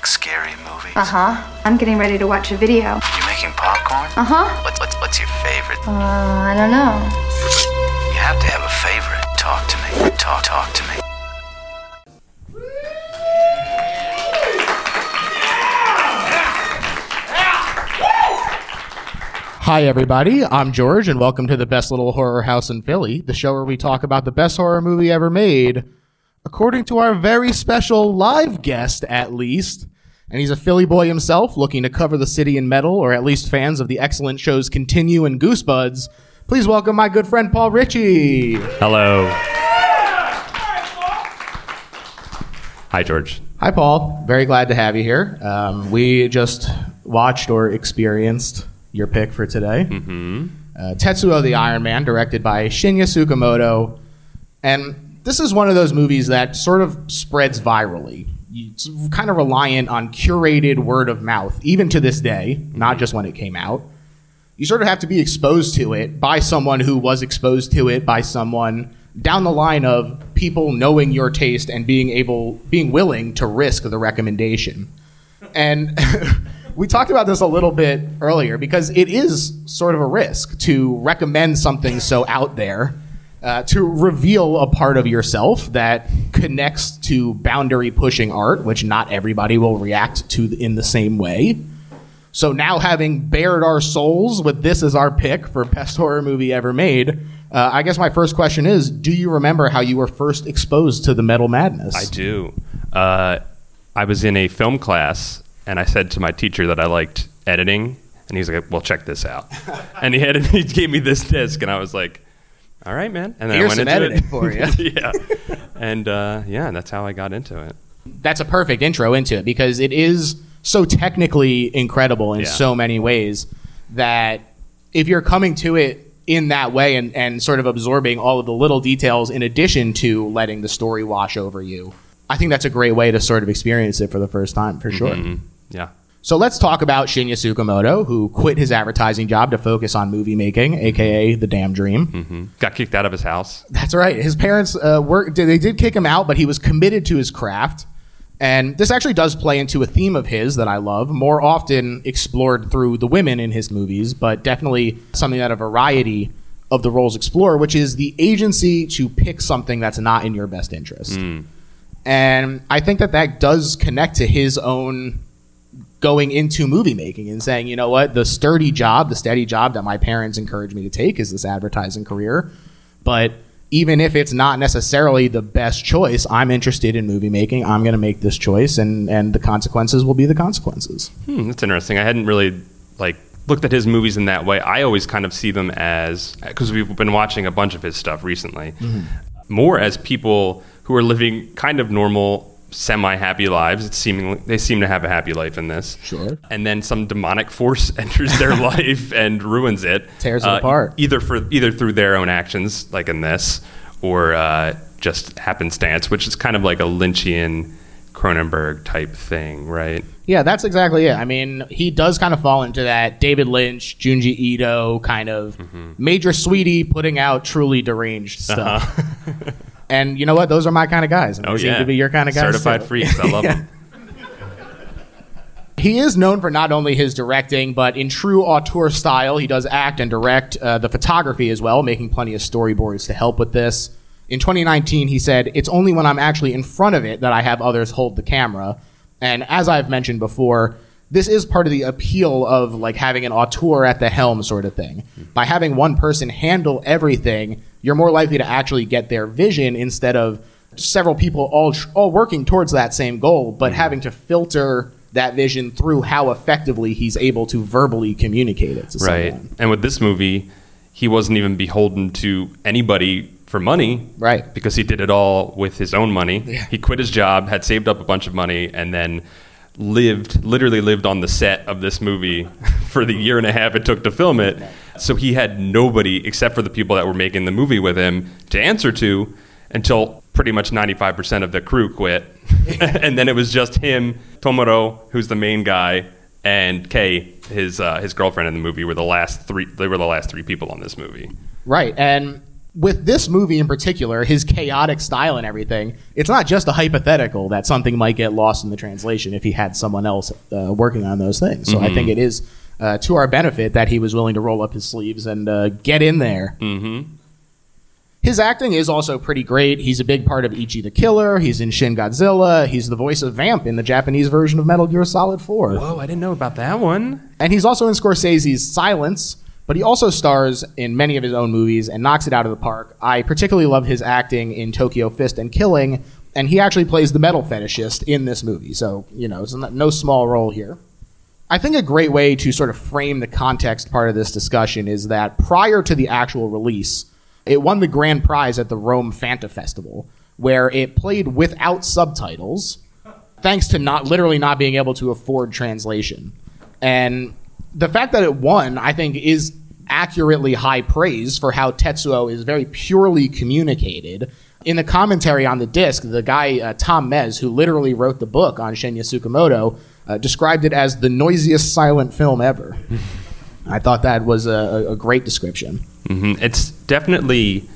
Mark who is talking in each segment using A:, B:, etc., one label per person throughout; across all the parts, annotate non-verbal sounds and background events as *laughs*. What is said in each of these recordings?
A: like scary movies?
B: Uh huh. I'm getting ready to watch a video.
A: You making popcorn?
B: Uh huh.
A: What's, what's, what's your favorite?
B: Uh, I don't know.
A: You have to have a favorite. Talk to me. Talk, talk to me.
C: Hi, everybody. I'm George, and welcome to the best little horror house in Philly, the show where we talk about the best horror movie ever made, according to our very special live guest, at least. And he's a Philly boy himself, looking to cover the city in metal, or at least fans of the excellent shows Continue and Goosebuds. Please welcome my good friend Paul Ritchey.
D: Hello. Hi, George.
C: Hi, Paul. Very glad to have you here. Um, we just watched or experienced your pick for today. Mm-hmm. Uh, Tetsuo the Iron Man, directed by Shinya Tsukamoto. And this is one of those movies that sort of spreads virally. It's kind of reliant on curated word of mouth, even to this day, not just when it came out. You sort of have to be exposed to it by someone who was exposed to it by someone down the line of people knowing your taste and being able, being willing to risk the recommendation. And *laughs* we talked about this a little bit earlier because it is sort of a risk to recommend something so out there, uh, to reveal a part of yourself that connects to boundary pushing art, which not everybody will react to in the same way. So now, having bared our souls with this as our pick for best horror movie ever made, uh, I guess my first question is: Do you remember how you were first exposed to the metal madness?
D: I do. Uh, I was in a film class, and I said to my teacher that I liked editing, and he's like, "Well, check this out." *laughs* and he had *laughs* he gave me this disc, and I was like, "All right, man." And then
C: Here's
D: I went
C: some
D: into
C: editing
D: it.
C: for you. *laughs*
D: yeah, and uh, yeah, that's how I got into it.
C: that's a perfect intro into it because it is so technically incredible in
D: Yeah.
C: so many ways that if you're coming to it in that way and, and sort of absorbing all of the little details in addition to letting the story wash over you, I think that's a great way to sort of experience it for the first time, for sure.
D: Mhm. Yeah.
C: So let's talk about Shinya Tsukamoto, who quit his advertising job to focus on movie making, aka the damn dream.
D: hmm Got kicked out of his house.
C: That's right. His parents uh, were they did kick him out, but he was committed to his craft. And this actually does play into a theme of his that I love, more often explored through the women in his movies, but definitely something that a variety of the roles explore, which is the agency to pick something that's not in your best interest. And I think that that does connect to his own going into movie making and saying, you know what, the sturdy job, the steady job that my parents encouraged me to take is this advertising career. But even if it's not necessarily the best choice, I'm interested in movie making. I'm going to make this choice, and and the consequences will be the consequences.
D: Hmm, that's interesting. I hadn't really like looked at his movies in that way. I always kind of see them as because we've been watching a bunch of his stuff recently, more as people who are living kind of normal, semi-happy lives. It's seemingly they seem to have a happy life in this.
C: Sure.
D: And then some demonic force *laughs* enters their *laughs* life and ruins it,
C: Tears it
D: uh,
C: apart.
D: Either for either through their own actions, like in this, or uh, just happenstance, which is kind of like a Lynchian Cronenberg type thing, right?
C: Yeah, that's exactly it. I mean, he does kind of fall into that David Lynch, Junji Ito kind of major sweetie putting out truly deranged stuff. *laughs* and you know what? Those are my kind of guys. And
D: Oh
C: they
D: yeah,
C: seem to be your kind of guys.
D: Certified
C: too.
D: freaks. I love *laughs* them.
C: He is known for not only his directing, but in true auteur style, he does act and direct uh, the photography as well, making plenty of storyboards to help with this. In 2019, he said, It's only when I'm actually in front of it that I have others hold the camera. And as I've mentioned before, this is part of the appeal of like having an auteur at the helm sort of thing. By having one person handle everything, you're more likely to actually get their vision instead of several people all all working towards that same goal, but mm-hmm. having to filter that vision through how effectively he's able to verbally communicate it to
D: right.
C: someone.
D: And with this movie, he wasn't even beholden to anybody for money.
C: Right.
D: Because he did it all with his own money. Yeah. He quit his job, had saved up a bunch of money, and then lived, literally lived on the set of this movie *laughs* for the year and a half it took to film it. So he had nobody except for the people that were making the movie with him to answer to until pretty much 95% of the crew quit. *laughs* and then it was just him, Tomorowo, who's the main guy, and Kei, his uh, his girlfriend in the movie, were the last three. They were the last three people on this movie.
C: Right. And with this movie in particular, his chaotic style and everything, it's not just a hypothetical that something might get lost in the translation if he had someone else uh, working on those things. So I think it is uh, to our benefit that he was willing to roll up his sleeves and uh, get in there. Mm-hmm. His acting is also pretty great. He's a big part of Ichi the Killer. He's in Shin Godzilla. He's the voice of Vamp in the Japanese version of Metal Gear Solid 4.
D: Whoa, I didn't know about that one.
C: And he's also in Scorsese's Silence, but he also stars in many of his own movies and knocks it out of the park. I particularly love his acting in Tokyo Fist and Killing, and he actually plays the metal fetishist in this movie. So, you know, it's no small role here. I think a great way to sort of frame the context part of this discussion is that prior to the actual release, it won the grand prize at the Rome Fanta Festival, where it played without subtitles, thanks to not literally not being able to afford translation. And the fact that it won, I think, is accurately high praise for how Tetsuo is very purely communicated. In the commentary on the disc, the guy uh, Tom Mes, who literally wrote the book on Shinya Tsukamoto, uh, described it as the noisiest silent film ever. I thought that was a, a great description.
D: hmm It's definitely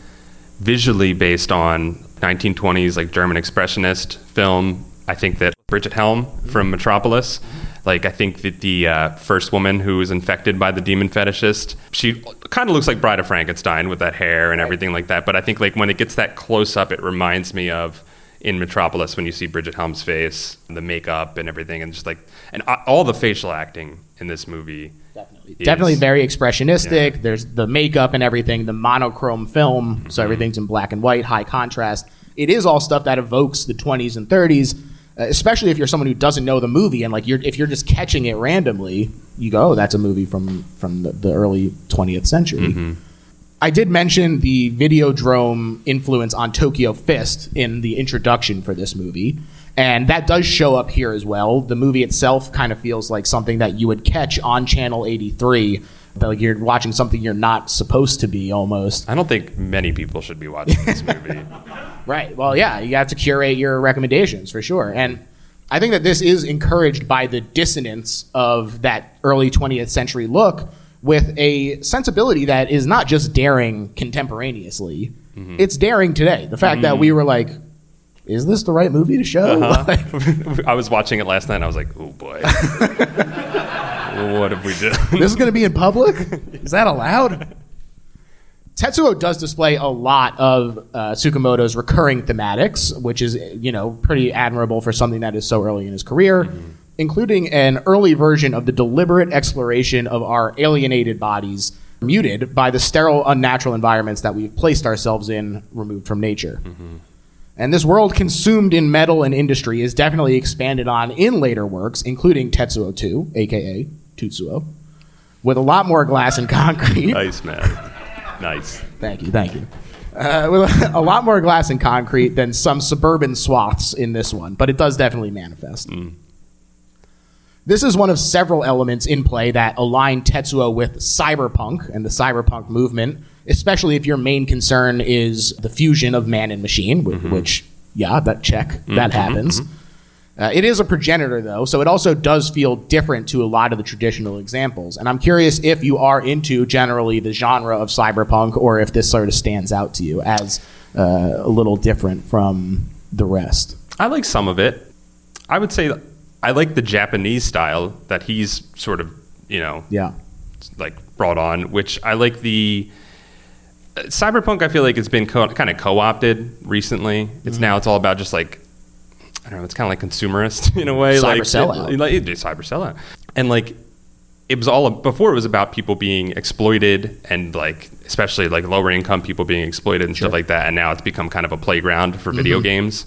D: visually based on 1920s like German expressionist film. I think that Brigitte Helm from Metropolis, like I think that the uh, first woman who was infected by the demon fetishist, she kind of looks like Bride of Frankenstein with that hair and everything like that. But I think like when it gets that close up, it reminds me of in Metropolis when you see Brigitte Helm's face, the makeup and everything, and just like and uh, all the facial acting in this movie. Definitely,
C: Definitely very expressionistic. There's the makeup and everything, the monochrome film, so everything's in black and white, high contrast. It is all stuff that evokes the 20s and 30s, uh, especially if you're someone who doesn't know the movie and like you're if you're just catching it randomly, you go, "Oh, that's a movie from from the, the early 20th century." I did mention the Videodrome influence on Tokyo Fist in the introduction for this movie, and that does show up here as well. The movie itself kind of feels like something that you would catch on Channel 83, but like you're watching something you're not supposed to be almost.
D: I don't think many people should be watching this movie. *laughs*
C: Right. Well, yeah, you have to curate your recommendations for sure. And I think that this is encouraged by the dissonance of that early 20th century look with a sensibility that is not just daring contemporaneously, mm-hmm. it's daring today. The fact that we mm-hmm. were like, is this the right movie to show? Uh-huh. *laughs* Like, *laughs*
D: I was watching it last night and I was like, oh boy. *laughs* what have we done?
C: this is going to be in public? Is that allowed? Tetsuo does display a lot of uh, Tsukamoto's recurring thematics, which is, you know, pretty admirable for something that is so early in his career, mm-hmm. Including an early version of the deliberate exploration of our alienated bodies, muted by the sterile, unnatural environments that we've placed ourselves in, removed from nature. And this world consumed in metal and industry is definitely expanded on in later works, including Tetsuo 2, aka Tutsuo, with a lot more glass and *laughs* concrete.
D: nice, man. Nice.
C: Thank you, thank you. Uh, with a lot more glass and concrete than some suburban swaths in this one, but it does definitely manifest. This is one of several elements in play that align Tetsuo with cyberpunk and the cyberpunk movement, especially if your main concern is the fusion of man and machine, whi- which, yeah, that check, that happens. Uh, it is a progenitor, though, so it also does feel different to a lot of the traditional examples. And I'm curious if you are into generally the genre of cyberpunk or if this sort of stands out to you as uh, a little different from the rest.
D: I like some of it. I would say I like the Japanese style that he's sort of, you know,
C: Yeah.
D: like brought on, which I like the uh, cyberpunk. I feel like it's been co- kind of co-opted recently. It's now it's all about just like I don't know. It's kind of like consumerist *laughs* in a way,
C: Cyber
D: like
C: sellout.
D: like it cyber sellout, and like it was all before it was about people being exploited and like especially like lower income people being exploited and stuff like that and now it's become kind of a playground for video games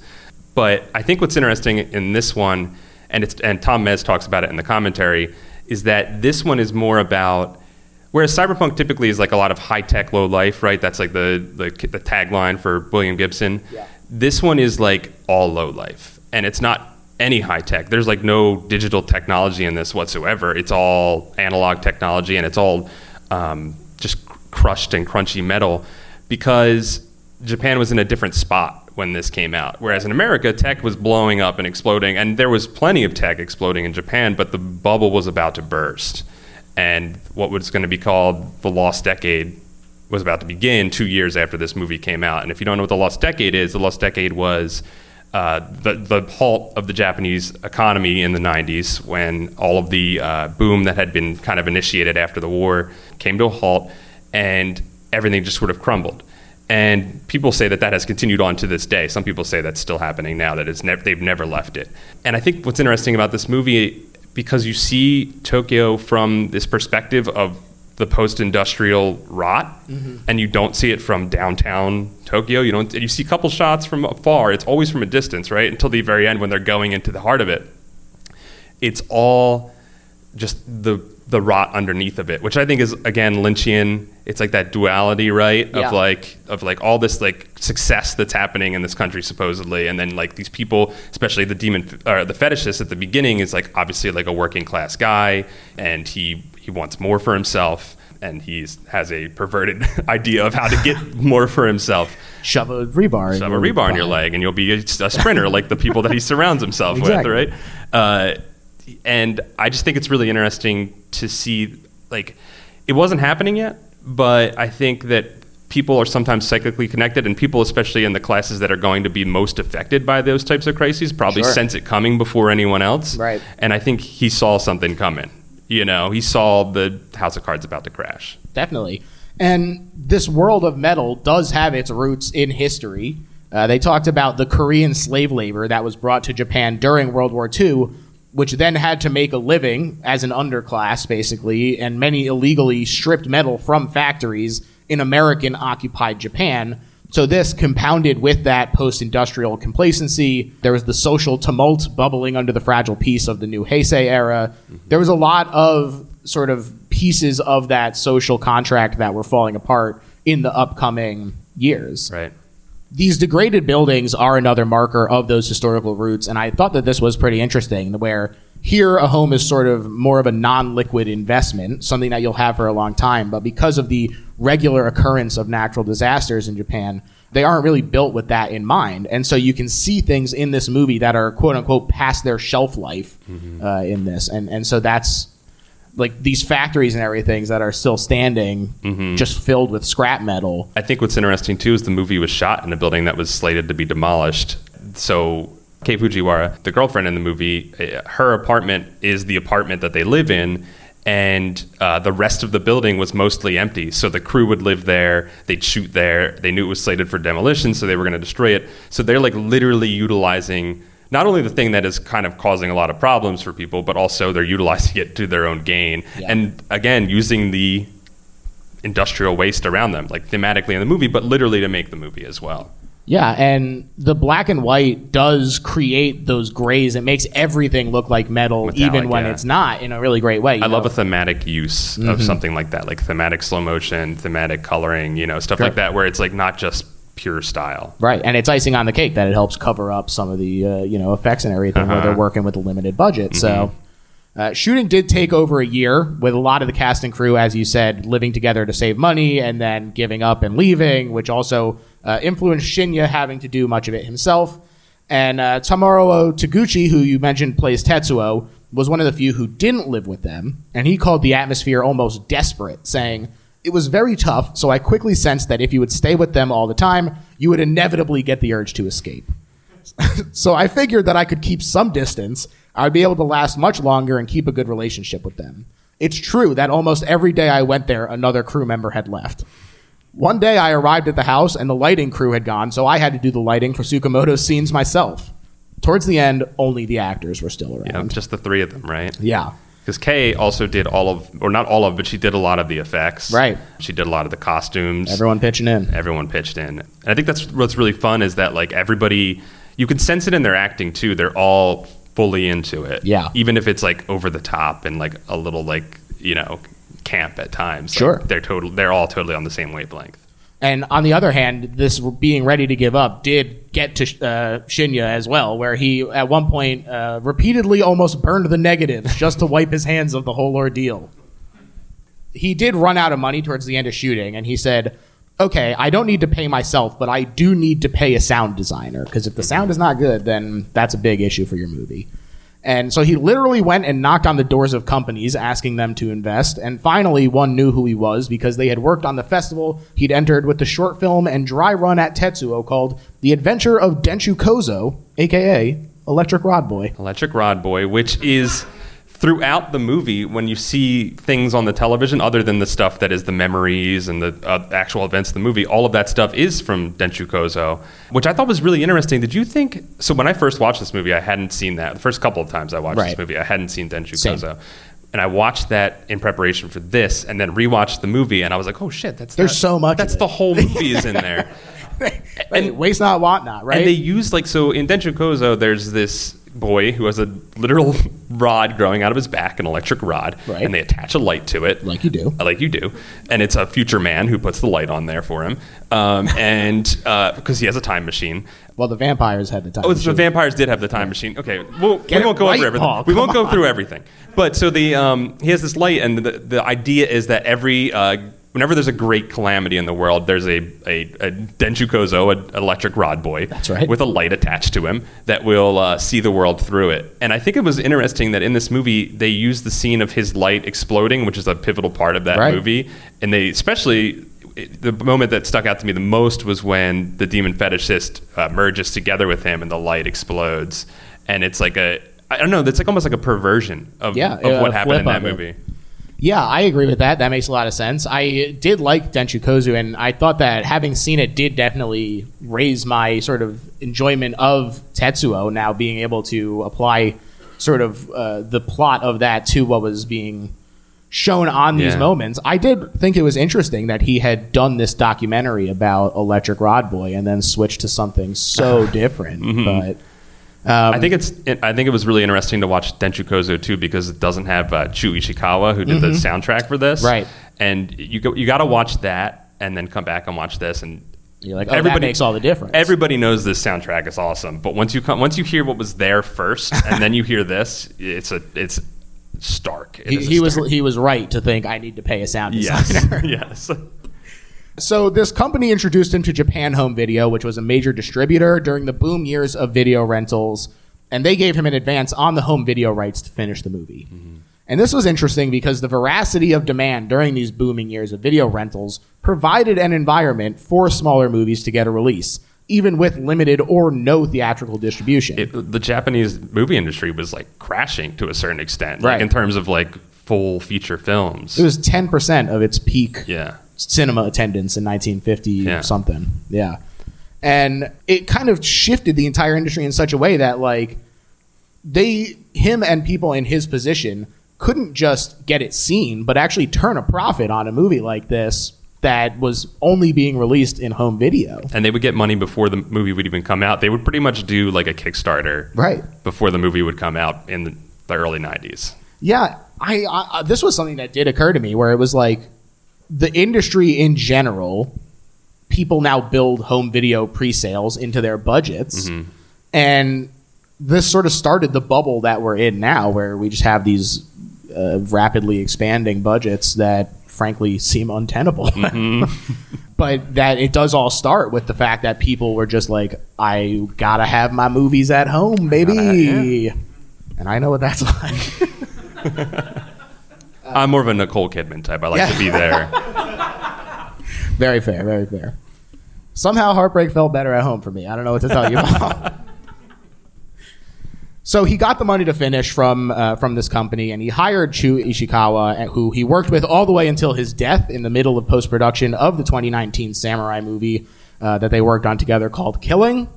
D: but i think what's interesting in this one and it's and tom mes talks about it in the commentary is that this one is more about whereas cyberpunk typically is like a lot of high tech low life right that's like the the, the tagline for william gibson Yeah. this one is like all low life and it's not any high tech. There's like no digital technology in this whatsoever. It's all analog technology and it's all um, just crushed and crunchy metal because Japan was in a different spot when this came out. Whereas in America, tech was blowing up and exploding, and there was plenty of tech exploding in Japan, but the bubble was about to burst. And what was going to be called the lost decade was about to begin two years after this movie came out. And if you don't know what the Lost Decade is, the Lost Decade was uh, the the halt of the Japanese economy in the 90s when all of the uh, boom that had been kind of initiated after the war came to a halt, and everything just sort of crumbled. And people say that that has continued on to this day. Some people say that's still happening now. That it's nev- they've never left it. And I think what's interesting about this movie, because you see Tokyo from this perspective of the post-industrial rot, mm-hmm. and you don't see it from downtown Tokyo. You don't. You see a couple shots from afar. It's always from a distance, right? Until the very end when they're going into the heart of it. It's all just the the rot underneath of it, which I think is again Lynchian. It's like that duality, right?
C: Yeah.
D: Of like of like all this like success that's happening in this country supposedly, and then like these people, especially the demon or the fetishist at the beginning, is like obviously like a working class guy, and he he wants more for himself, and he has a perverted *laughs* idea of how to get *laughs* more for himself.
C: Shove a rebar. in
D: Shove a rebar in your leg, and you'll be a, a sprinter like the people that he surrounds himself
C: Exactly.
D: with, right? Uh, and I just think it's really interesting to see, like, it wasn't happening yet, but I think that people are sometimes cyclically connected, and people, especially in the classes that are going to be most affected by those types of crises, probably
C: Sure.
D: sense it coming before anyone else.
C: Right.
D: And I think he saw something coming. You know, he saw the House of Cards about to crash.
C: definitely. And this world of metal does have its roots in history. Uh, they talked about the Korean slave labor that was brought to Japan during World War II, which then had to make a living as an underclass, basically, and many illegally stripped metal from factories in American occupied Japan. So, this compounded with that post industrial complacency. There was the social tumult bubbling under the fragile peace of the new Heisei era. Mm-hmm. There was a lot of sort of pieces of that social contract that were falling apart in the upcoming years.
D: Right.
C: These degraded buildings are another marker of those historical roots, and I thought that this was pretty interesting. Where here a home is sort of more of a non-liquid investment, something that you'll have for a long time, but because of the regular occurrence of natural disasters in Japan, they aren't really built with that in mind, and so you can see things in this movie that are quote unquote past their shelf life uh, in this, and and so that's like these factories and everything that are still standing, just filled with scrap metal.
D: I think what's interesting too is the movie was shot in a building that was slated to be demolished. So Kei Fujiwara, the girlfriend in the movie, eh, her apartment is the apartment that they live in, and uh, the rest of the building was mostly empty. So the crew would live there, they'd shoot there. They knew it was slated for demolition, so they were going to destroy it. So they're like literally utilizing. Not only the thing that is kind of causing a lot of problems for people, but also they're utilizing it to their own gain.
C: Yeah.
D: And again, using the industrial waste around them, like thematically in the movie, but literally to make the movie as well.
C: Yeah, and the black and white does create those grays. It makes everything look like metal,
D: Metallic,
C: even when
D: yeah.
C: it's not, in a really great way.
D: I love a thematic use
C: Mm-hmm.
D: of something like that, like thematic slow motion, thematic coloring, you know, stuff like that, where it's like not just pure style.
C: Right, and it's icing on the cake that it helps cover up some of the uh, you know effects and everything where
D: Uh-huh.
C: they're working with a limited budget. So,
D: Mm-hmm.
C: uh, shooting did take over a year with a lot of the cast and crew, as you said, living together to save money and then giving up and leaving, which also uh, influenced Shinya having to do much of it himself. And uh, Tomorowo Taguchi, who you mentioned plays Tetsuo, was one of the few who didn't live with them, and he called the atmosphere almost desperate, saying. It was very tough, so I quickly sensed that if you would stay with them all the time, you would inevitably get the urge to escape. *laughs* so I figured that I could keep some distance. I'd be able to last much longer and keep a good relationship with them. It's true that almost every day I went there, another crew member had left. One day I arrived at the house and the lighting crew had gone, so I had to do the lighting for Tsukamoto's scenes myself. Towards the end, only the actors were still around.
D: just the three of them, right?
C: Yeah.
D: Because Kei also did all of, or not all of, but she did a lot of the effects.
C: Right.
D: She did a lot of the costumes.
C: Everyone pitching in.
D: everyone pitched in. And I think that's what's really fun is that like everybody, you can sense it in their acting too. They're all fully into it.
C: Yeah.
D: Even if it's like over the top and like a little like you know camp at times. Like,
C: Sure.
D: they're total. They're all totally on the same wavelength.
C: And on the other hand, this being ready to give up did get to uh, Shinya as well, where he at one point uh, repeatedly almost burned the negatives just to wipe his hands of the whole ordeal. He did run out of money towards the end of shooting, and he said, "Okay, I don't need to pay myself, but I do need to pay a sound designer because if the sound is not good, then that's a big issue for your movie." And so he literally went and knocked on the doors of companies asking them to invest. And finally, one knew who he was because they had worked on the festival he'd entered with the short film and dry run at Tetsuo called The Adventure of Denchu Kozo, aka Electric Rod Boy.
D: Electric Rod Boy, which is throughout the movie when you see things on the television other than the stuff that is the memories and the uh, actual events of the movie all of that stuff is from denchu kozo which i thought was really interesting did you think so when i first watched this movie i hadn't seen that the first couple of times i watched
C: Right.
D: this movie i hadn't seen denshu
C: Same.
D: kozo and I watched that in preparation for this, and then rewatched the movie, and I was like, "Oh shit, that's
C: There's
D: that-
C: so much
D: That's the whole movie is in *laughs* there."
C: And waste not, want not, right?
D: And they use like so in Denchu Kozo, there's this boy who has a literal *laughs* rod growing out of his back, an electric rod,
C: Right.
D: and they attach a light to it,
C: Like you do.
D: uh, like you do, and it's a future man who puts the light on there for him, um, *laughs* and because he has a time machine.
C: well, the vampires had the time.
D: Oh,
C: to
D: the vampires did have the time machine. Okay, we'll,
C: Get
D: we won't go
C: right,
D: over everything.
C: Paul.
D: we won't go through everything. But so the um, he has this light, and the, the idea is that every uh, whenever there's a great calamity in the world, there's a a, a Denchu Kozo, an electric rod boy,
C: That's right.
D: with a light attached to him that will uh, see the world through it. And I think it was interesting that in this movie they used the scene of his light exploding, which is a pivotal part of that
C: Right.
D: movie, and they especially the moment that stuck out to me the most was when the demon fetishist uh, merges together with him and the light explodes and it's like a i don't know that's like almost like a perversion of,
C: Yeah,
D: of what happened in that
C: it. Yeah, I agree with that. That makes a lot of sense. I did like Denchu Kozo, and I thought that having seen it did definitely raise my sort of enjoyment of Tetsuo. Now being able to apply sort of uh, the plot of that to what was being shown on these
D: Yeah.
C: moments. I did think it was interesting that he had done this documentary about Electric Rod Boy and then switched to something so *laughs* different.
D: Mm-hmm.
C: But
D: I think it's. It, I think it was really interesting to watch Denchu Kozo too because it doesn't have uh, Chu Ishikawa who did the soundtrack for this.
C: Mm-hmm. Right.
D: And you go, you got to watch that and then come back and watch this and.
C: You're like, oh, that makes all the difference.
D: Everybody knows this soundtrack is awesome, but once you come, once you hear what was there first, *laughs* and then you hear this, it's a, it's stark. It
C: he, he was he was right to think I need to pay a sound
D: yes,
C: designer. *laughs*
D: yes.
C: So this company introduced him to Japan Home Video, which was a major distributor during the boom years of video rentals, and they gave him an advance on the home video rights to finish the movie. Mm-hmm. And this was interesting because the veracity of demand during these booming years of video rentals provided an environment for smaller movies to get a release, even with limited or no theatrical distribution.
D: It, the Japanese movie industry was like crashing to a certain extent,
C: Right.
D: like in terms of like full feature films.
C: it was 10% of its peak
D: yeah.
C: Cinema attendance in 1950
D: Yeah.
C: something. Yeah. And it kind of shifted the entire industry in such a way that like they him and people in his position couldn't just get it seen, but actually turn a profit on a movie like this that was only being released in home video.
D: and they would get money before the movie would even come out. They would pretty much do like a Kickstarter
C: Right.
D: before the movie would come out in the, the early 90s.
C: Yeah, I, I, I this was something that did occur to me where it was like the industry in general, people now build home video pre-sales into their budgets, and this sort of started the bubble that we're in now, where we just have these uh, rapidly expanding budgets that frankly seem untenable. *laughs* but that it does all start with the fact that people were just like, I gotta have my movies at home, baby.
D: yeah.
C: And I know what that's *laughs* like. *laughs*
D: I'm more of a Nicole Kidman type. I like to be there. *laughs*
C: Very fair, very fair. Somehow Heartbreak felt better at home for me. I don't know what to tell you about. *laughs* so he got the money to finish from uh, from this company, and he hired Chu Ishikawa, uh, who he worked with all the way until his death in the middle of post production of the 2019 samurai movie uh, that they worked on together called Killing.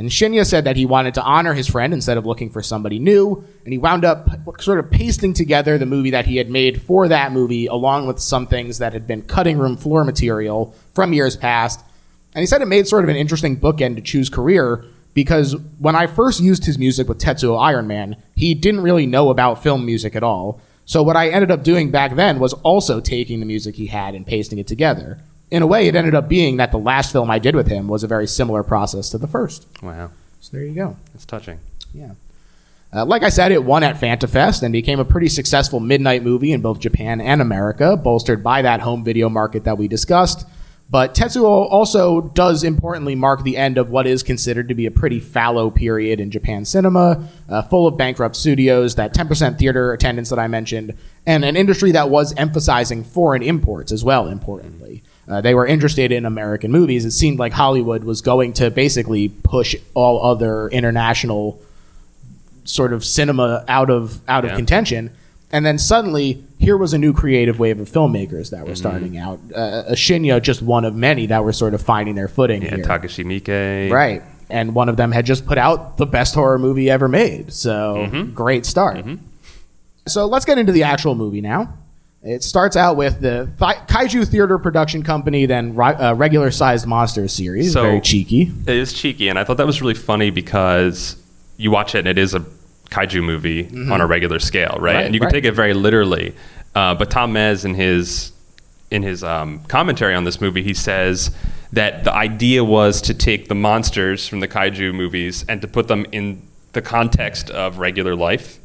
C: And Shinya said that he wanted to honor his friend instead of looking for somebody new, and he wound up sort of pasting together the movie that he had made for that movie, along with some things that had been cutting room floor material from years past. And he said it made sort of an interesting bookend to Chu's career because when I first used his music with Tetsuo Iron Man, he didn't really know about film music at all. So what I ended up doing back then was also taking the music he had and pasting it together. In a way, it ended up being that the last film I did with him was a very similar process to the first.
D: Wow.
C: So there you go.
D: It's touching.
C: Yeah. Uh, like I said, it won at FantaFest and became a pretty successful midnight movie in both Japan and America, bolstered by that home video market that we discussed. But Tetsuo also does importantly mark the end of what is considered to be a pretty fallow period in Japan cinema, uh, full of bankrupt studios, that 10% theater attendance that I mentioned, and an industry that was emphasizing foreign imports as well, importantly. Uh, they were interested in American movies. It seemed like Hollywood was going to basically push all other international sort of cinema out of out of contention. And then suddenly, here was a new creative wave of filmmakers that were starting out. Uh, Shinya, just one of many that were sort of finding their footing
D: Yeah,
C: here.
D: Takashi Miike.
C: Right. And one of them had just put out the best horror movie ever made. So
D: Mm-hmm.
C: great start. So let's get into the actual movie now. It starts out with the Thi- Kaiju Theater Production Company, then ri- uh, regular sized monsters series.
D: So-
C: Very cheeky.
D: It is cheeky, and I thought that was really funny because you watch it and it is a kaiju movie on a regular scale, right?
C: Mm-hmm. Right,
D: and you can
C: right.
D: take it very literally. Uh, but Tom Mes in his in his um, commentary on this movie, he says that the idea was to take the monsters from the kaiju movies and to put them in the context of regular life.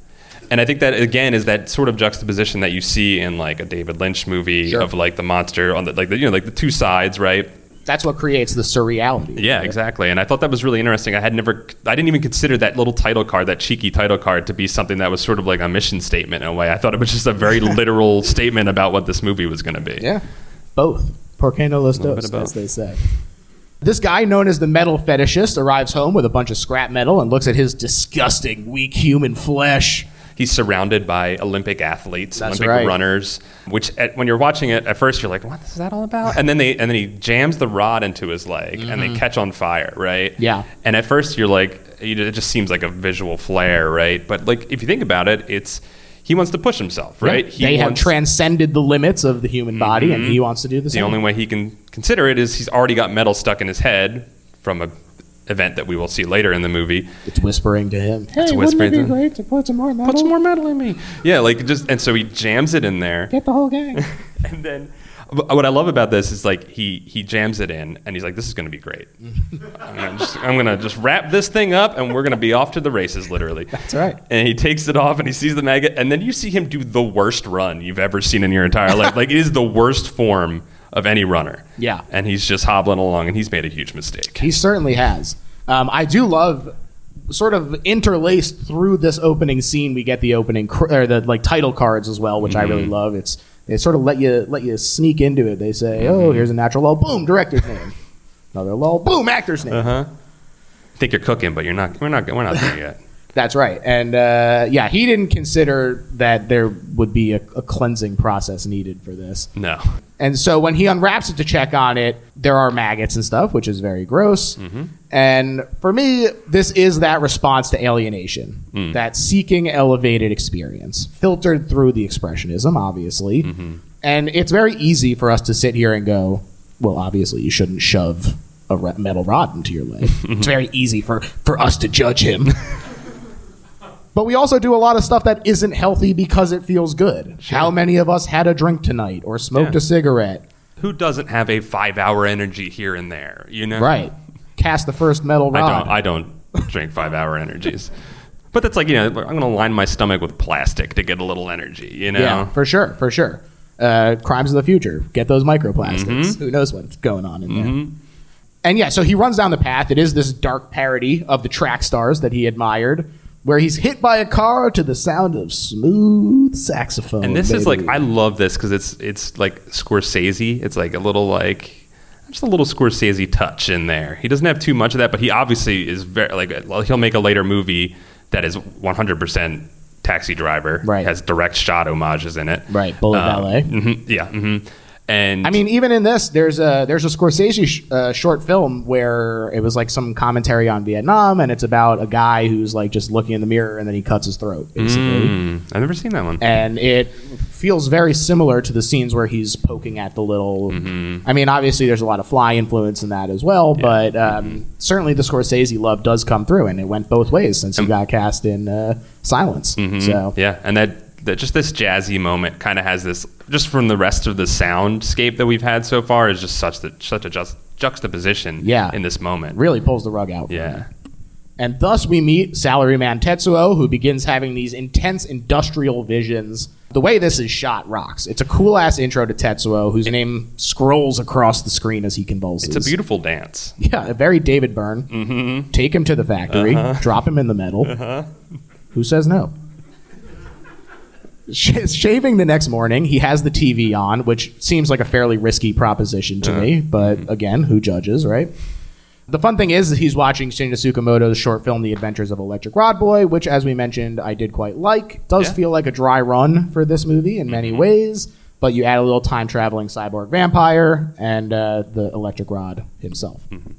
D: And I think that again is that sort of juxtaposition that you see in like a David Lynch movie
C: Sure.
D: of like the monster on the like the you know like the two sides, right?
C: That's what creates the surreality.
D: Yeah, exactly. And I thought that was really interesting. I had never, I didn't even consider that little title card, that cheeky title card, to be something that was sort of like a mission statement in a way. I thought it was just a very *laughs* literal statement about what this movie was going to be.
C: Yeah, both. Por qué no los
D: Little
C: dos, as they say. This guy, known as the metal fetishist, arrives home with a bunch of scrap metal and looks at his disgusting, weak human flesh.
D: He's surrounded by Olympic athletes,
C: That's
D: Olympic
C: right.
D: runners, which at, when you're watching it at first you're like, "What is that all about?" And then they and then he jams the rod into his leg, and they catch on fire, right?
C: Mm-hmm. Yeah.
D: And at first you're like, it just seems like a visual flare, right? But like if you think about it, it's he wants to push himself, right?
C: Yeah.
D: He
C: they have
D: wants- Mm-hmm.
C: transcended the limits of the human body, and he wants to do the same.
D: the only way he can consider it is he's already got metal stuck in his head from a event that we will see later in the movie.
C: it's whispering to him. Hey,
D: It's whispering to-
C: great to put some more metal?
D: Put some more metal in me. Yeah, like just and so he jams it in there,
C: Get the whole gang. *laughs*
D: and then what I love about this is like he he jams it in, and he's like, "This is going to be great. *laughs* I'm gonna, just, I'm gonna just wrap this thing up, and we're gonna be off to the races, literally."
C: That's right.
D: And he takes it off, and he sees the maggot, and then you see him do the worst run you've ever seen in your entire life. *laughs* Like it is the worst form of any runner.
C: Yeah.
D: and he's just hobbling along, and he's made a huge mistake.
C: He certainly has. Um, I do love, sort of interlaced through this opening scene, we get the opening cr- or the like title cards as well, which I
D: Mm-hmm.
C: really love. It's they sort of let you let you sneak into it. They say,
D: Mm-hmm.
C: "Oh, here's a natural lull, boom, director's name." *laughs* Another lull, boom, actor's name.
D: Uh huh. Think you're cooking, but you're not. We're not. We're not there yet.
C: That's right. And uh, yeah, he didn't consider that there would be a, a cleansing process needed for this.
D: No.
C: And so when he unwraps it to check on it, there are maggots and stuff, which is very gross. Mm-hmm. And for me, this is that response to alienation, mm. that seeking elevated experience, filtered through the expressionism, obviously. Mm-hmm. And it's very easy for us to sit here and go, well, obviously, you shouldn't shove a metal rod into your leg. *laughs* it's very easy for, for us to judge him. *laughs* But we also do a lot of stuff that isn't healthy because it feels good. How many of us had a drink tonight or smoked
D: Yeah.
C: a cigarette?
D: Who doesn't have a five-hour energy here and there? You know.
C: Right. Cast the first metal rod.
D: I don't. I don't drink five-hour energies. But that's like you know, I'm going to line my stomach with plastic to get a little energy. You know.
C: Yeah, for sure, for sure. Uh, crimes of the future. Get those microplastics.
D: Mm-hmm.
C: Who knows what's going on in there? And yeah, so he runs down the path. It is this dark parody of the track stars that he admired, where he's hit by a car to the sound of smooth saxophone.
D: And this is like. I love this because it's it's like Scorsese. It's like a little like just a little Scorsese touch in there. He doesn't have too much of that, but he obviously is very like he'll make a later movie that is 100 percent Taxi Driver.
C: Right.
D: has direct shot homages in it.
C: Right, Bullet Ballet.
D: mhm, yeah. hmm And
C: I mean, even in this, there's a there's a Scorsese sh- uh, short film where it was like some commentary on Vietnam, and it's about a guy who's like just looking in the mirror and then he cuts his throat, basically.
D: Mm, I've never seen that one.
C: And it feels very similar to the scenes where he's poking at the little. I mean, obviously, there's a lot of fly influence in that as well, but um, certainly the Scorsese love does come through, and it went both ways since he got cast in uh, Silence. So
D: Yeah, and that, that just this jazzy moment kind of has this just from the rest of the soundscape that we've had so far is just such that such a just juxtaposition.
C: Yeah.
D: in this moment.
C: really pulls the rug out.
D: Yeah.
C: me. And thus we meet salaryman Tetsuo, who begins having these intense industrial visions. The way this is shot rocks. It's a cool ass intro to Tetsuo, whose name scrolls across the screen as he convulses.
D: It's a beautiful dance.
C: Yeah, a very David Byrne. Mm-hmm. Take him to the factory,
D: Uh-huh.
C: drop him in the metal. Who says no? Sh- shaving the next morning, he has the TV on, which seems like a fairly risky proposition to me. Uh-huh. But mm-hmm. again, who judges, right? The fun thing is that he's watching Shinya Tsukamoto's short film, The Adventures of Electric Rod Boy, which, as we mentioned, I did quite like. Does
D: Yeah.
C: feel like a dry run for this movie in many mm-hmm. ways, but you add a little time traveling cyborg vampire and uh, the electric rod himself. Mm-hmm.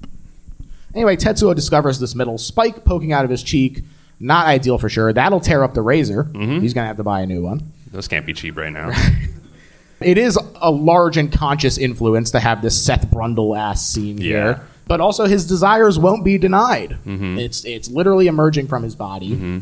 C: Anyway, Tetsuo discovers this metal spike poking out of his cheek. Not ideal for sure. That'll tear up the razor. Mm-hmm. He's going to have to buy a new one.
D: Those can't be cheap right now. *laughs*
C: It is a large and conscious influence to have this Seth Brundle ass scene
D: Yeah.
C: here. But also, his desires won't be denied. Mm-hmm. It's it's literally emerging from his body. Mm-hmm.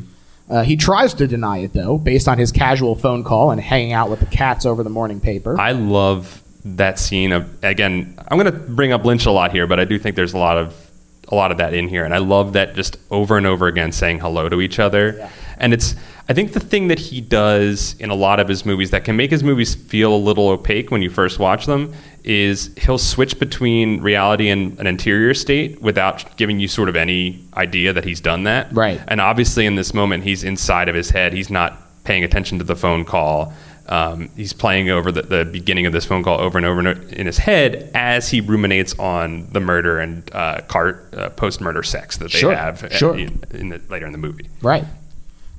C: Uh, he tries to deny it though, based on his casual phone call and hanging out with the cats over the morning paper.
D: I love that scene of again. I'm going to bring up Lynch a lot here, but I do think there's a lot of a lot of that in here, and I love that just over and over again saying hello to each other.
C: Yeah.
D: And it's I think the thing that he does in a lot of his movies that can make his movies feel a little opaque when you first watch them is he'll switch between reality and an interior state without giving you sort of any idea that he's done that.
C: Right.
D: And obviously, in this moment, he's inside of his head. He's not paying attention to the phone call. Um, he's playing over the, the beginning of this phone call over and over in his head as he ruminates on the murder and uh, cart uh, post-murder sex that they
C: Sure,
D: have
C: sure.
D: in, in the, later in the movie.
C: Right.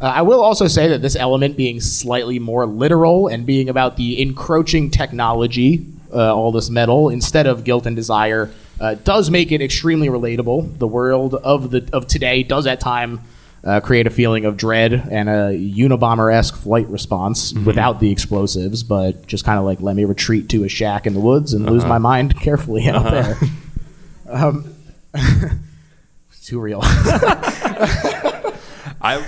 C: Uh, I will also say that this element being slightly more literal and being about the encroaching technology, uh, all this metal, instead of guilt and desire, uh, does make it extremely relatable. The world of the of today does at time uh, create a feeling of dread and a Unabomber esque flight response without the explosives, but just kind of like let me retreat to a shack in the woods and lose my mind carefully out there. *laughs* Um, *laughs* too real. *laughs*
D: I,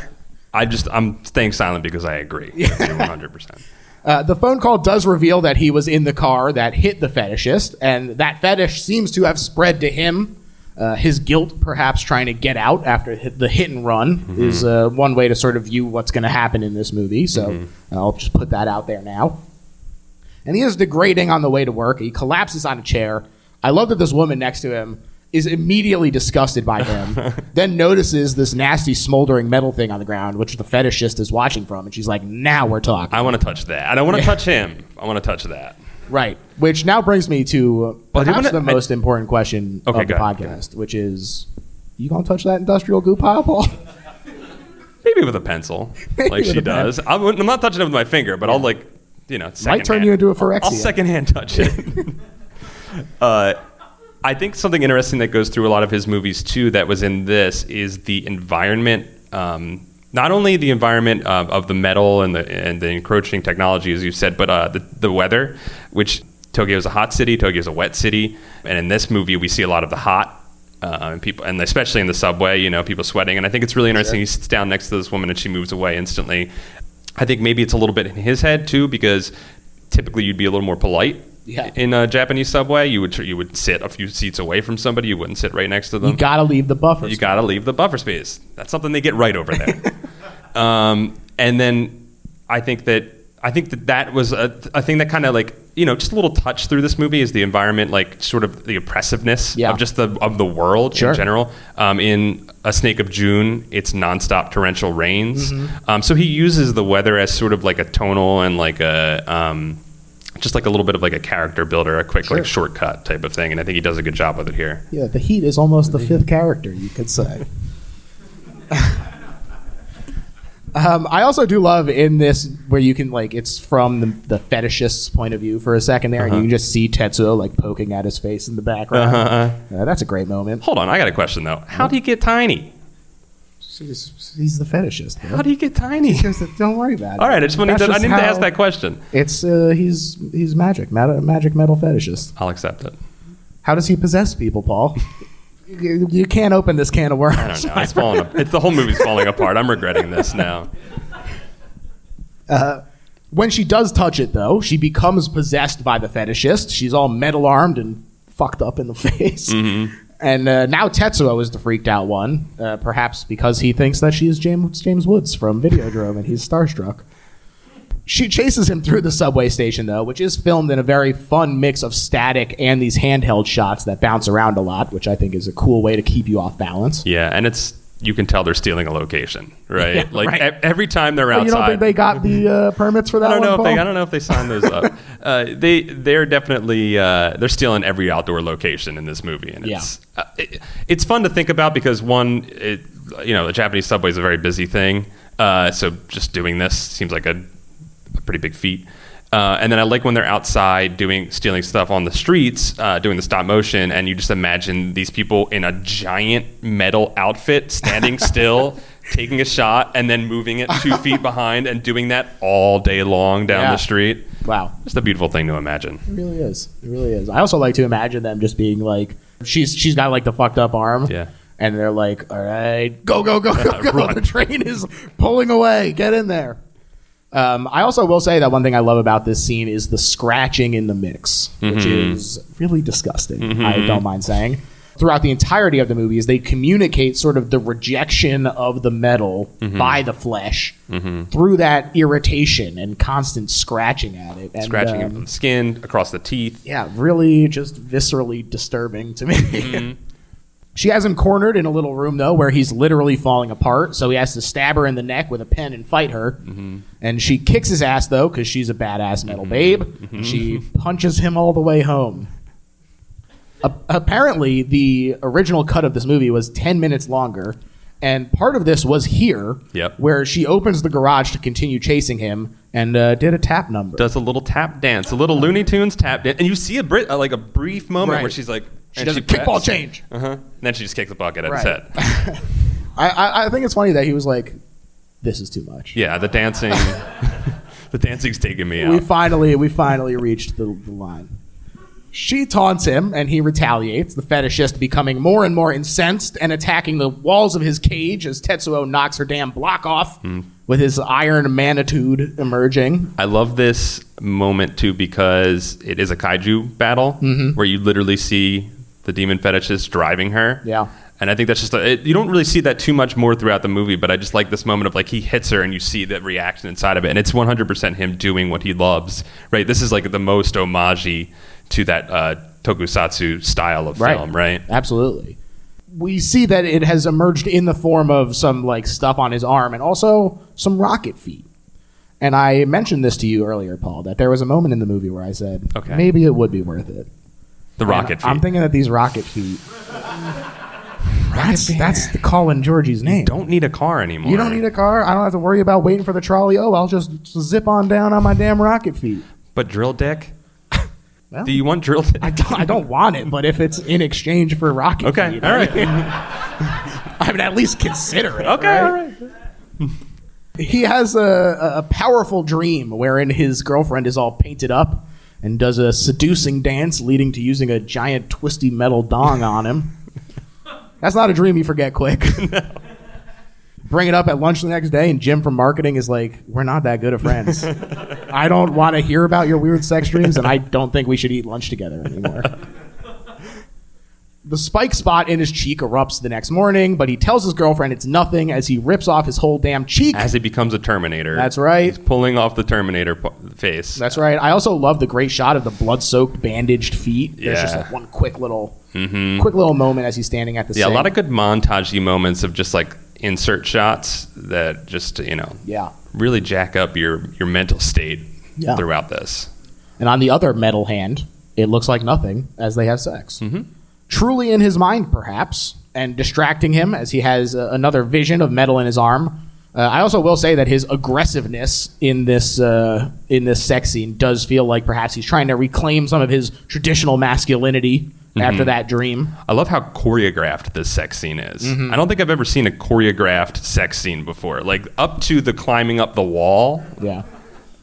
D: I just I'm staying silent because I agree. One hundred percent.
C: Uh, the phone call does reveal that he was in the car that hit the fetishist, and that fetish seems to have spread to him. Uh, his guilt, perhaps trying to get out after hit- the hit and run, is uh, one way to sort of view what's going to happen in this movie. So I'll just put that out there now. And he is degrading on the way to work. He collapses on a chair. I love that this woman next to him is immediately disgusted by him, *laughs* then notices this nasty smoldering metal thing on the ground, which the fetishist is watching from, and she's like, "Now we're talking."
D: I want to touch that. I don't want to *laughs* touch him. I want to touch that.
C: Right. Which now brings me to
D: Well,
C: perhaps the
D: I-
C: most important question
D: Okay,
C: of the
D: go ahead, go
C: podcast, which is you gonna touch that industrial goo pile, Paul? *laughs*
D: Maybe with a pencil, *laughs*
C: Maybe
D: like
C: with
D: she
C: a pen.
D: does. I'm, I'm not touching it with my finger, but I'll like, you know,
C: Might turn you into a
D: I'll
C: phyrexia.
D: I'll secondhand touch it. *laughs* uh, I think something interesting that goes through a lot of his movies too, that was in this, is the environment. Um, not only the environment of, of the metal and the and the encroaching technology, as you said, but uh, the the weather, which Tokyo is a hot city, Tokyo is a wet city, and in this movie we see a lot of the hot. Uh, and people, and especially in the subway, you know, people sweating. And I think it's really interesting. He sits down next to this woman, and she moves away instantly. I think maybe it's a little bit in his head too, because typically you'd be a little more polite
C: Yeah.
D: in a Japanese subway. You would you would sit a few seats away from somebody. You wouldn't sit right next to them.
C: You gotta leave the buffer.
D: You got to leave the buffer space. That's something they get right over there. *laughs* um, and then I think that I think that that was a, a thing that kind of like you know just a little touch through this movie is the environment, like sort of the oppressiveness
C: Yeah.
D: of just the of the world
C: Sure.
D: in general. Um, in A Snake of June, it's nonstop torrential rains.
C: Mm-hmm.
D: Um, so he uses the weather as sort of like a tonal and like a um, just like a little bit of like a character builder, a quick
C: Sure.
D: like shortcut type of thing. And I think he does a good job with it here.
C: Yeah, the heat is almost the fifth character, you could say. *laughs* um, I also do love in this where you can like it's from the, the fetishist's point of view for a second there, and you can just see Tetsuo like poking at his face in the background. Uh, that's a great moment.
D: Hold on, I got a question though. How do you get tiny?
C: He's, he's the fetishist.
D: How do you get tiny?
C: Don't worry about it.
D: All right, I just wanted
C: That's
D: to, I
C: just
D: need to
C: how-
D: ask that question.
C: It's uh, he's he's magic, mad- magic metal fetishist.
D: I'll accept it.
C: How does he possess people, Paul? *laughs* you, you can't open this can of worms.
D: I don't know. *laughs* It's falling. Up. It's the whole movie's falling apart. I'm regretting this now.
C: When she does touch it, though, she becomes possessed by the fetishist. She's all metal armed and fucked up in the *laughs* face. And uh, now Tetsuo is the freaked out one, uh, perhaps because he thinks that she is James James Woods from Videodrome and he's starstruck. She chases him through the subway station though, which is filmed in a very fun mix of static and these handheld shots that bounce around a lot, which I think is a cool way to keep you off balance.
D: Yeah, and it's you can tell they're stealing a location, right? *laughs*
C: Yeah,
D: like
C: right.
D: e- every time they're outside.
C: you don't think they got the uh, permits for that?
D: I don't know if they. I don't know if they signed those up. *laughs* Uh, they they're definitely uh, they're stealing every outdoor location in this movie, and it's uh, it, it's fun to think about because one, it, you know, the Japanese subway is a very busy thing, uh, so just doing this seems like a pretty big feet. Uh, and then I like when they're outside doing stealing stuff on the streets, uh, doing the stop motion, and you just imagine these people in a giant metal outfit standing *laughs* still, taking a shot, and then moving it two feet *laughs* behind, and doing that all day long down
C: Yeah.
D: the street.
C: Wow.
D: Just a beautiful thing to imagine.
C: It really is. It really is. I also like to imagine them just being like, she's she's got like the fucked up arm.
D: Yeah.
C: And they're like, all right, go, go, go, *laughs* go, go. The train is pulling away. Get in there. Um, I also will say that one thing I love about this scene is the scratching in the mix, which mm-hmm. is really disgusting. Mm-hmm. I don't mind saying. Throughout the entirety of the movie, is they communicate sort of the rejection of the metal mm-hmm. by the flesh through that irritation and constant scratching at it. And,
D: Scratching
C: um,
D: the skin, across the teeth.
C: yeah, really just viscerally disturbing to me. *laughs* she has him cornered in a little room though, where he's literally falling apart. So he has to stab her in the neck with a pen and fight her. And she kicks his ass though, because she's a badass metal babe. She punches him all the way home. A- apparently, the original cut of this movie was ten minutes longer. And part of this was here,
D: Yep.
C: where she opens the garage to continue chasing him and uh, did a tap number.
D: Does a little tap dance, a little Looney Tunes tap dance, and you see a brit, uh, like a brief moment
C: Right.
D: where she's like,
C: She does a kickball change.
D: uh huh, and then she just kicks the bucket at
C: Right.
D: his head. *laughs*
C: I, I, I think it's funny that he was like, "This is too much."
D: Yeah, the dancing, *laughs* the dancing's taking me out.
C: We finally we finally reached the, the line. She taunts him and he retaliates, the fetishist becoming more and more incensed and attacking the walls of his cage as Tetsuo knocks her damn block off
D: Hmm.
C: with his iron manitude emerging.
D: I love this moment too because it is a kaiju battle
C: Mm-hmm.
D: where you literally see the demon fetishist driving her.
C: Yeah.
D: And I think that's just a, it, you don't really see that too much more throughout the movie, but I just like this moment of like he hits her and you see the reaction inside of it, and it's 100% him doing what he loves. Right? This is like the most homage to that uh, tokusatsu style of film, right?
C: Absolutely. We see that it has emerged in the form of some like stuff on his arm and also some rocket feet. And I mentioned this to you earlier, Paul, that there was a moment in the movie where I said,
D: Okay.
C: maybe it would be worth it.
D: The rocket
C: And
D: feet.
C: I'm thinking that these rocket feet. That's, that's the Colin Georgie's name.
D: don't need a car anymore.
C: you don't need a car. I don't have to worry about waiting for the trolley. Oh, I'll just zip on down on my damn rocket feet.
D: But drill dick.
C: Well,
D: Do you want drill dick?
C: I don't, I don't want it, but if it's in exchange for rocket
D: Okay,
C: feet,
D: all right. *laughs*
C: I would at least consider it.
D: Okay,
C: right?
D: all right.
C: He has a, a powerful dream wherein his girlfriend is all painted up and does a seducing dance leading to using a giant twisty metal dong on him. *laughs* That's not a dream you forget quick. *laughs* *laughs* Bring it up at lunch the next day, and Jim from marketing is like, "We're not that good of friends. I don't want to hear about your weird sex dreams, and I don't think we should eat lunch together anymore." The spike spot in his cheek erupts the next morning, but he tells his girlfriend it's nothing as he rips off his whole damn cheek.
D: As he becomes a Terminator.
C: That's right.
D: He's pulling off the Terminator po- face.
C: That's right. I also love the great shot of the blood-soaked, bandaged feet. There's just like one quick little, mm-hmm. quick little moment as he's standing at the
D: yeah, a lot of good montagey moments of just like insert shots that just you know
C: yeah.
D: really jack up your your mental state
C: Yeah.
D: throughout this.
C: And on the other metal hand, it looks like nothing as they have sex. Mm-hmm. Truly in his mind, perhaps, and distracting him as he has uh, another vision of metal in his arm. Uh, I also will say that his aggressiveness in this uh, in this sex scene does feel like perhaps he's trying to reclaim some of his traditional masculinity after that dream.
D: I love how choreographed this sex scene is.
C: Mm-hmm.
D: I don't think I've ever seen a choreographed sex scene before. Like up to the climbing up the wall,
C: Yeah,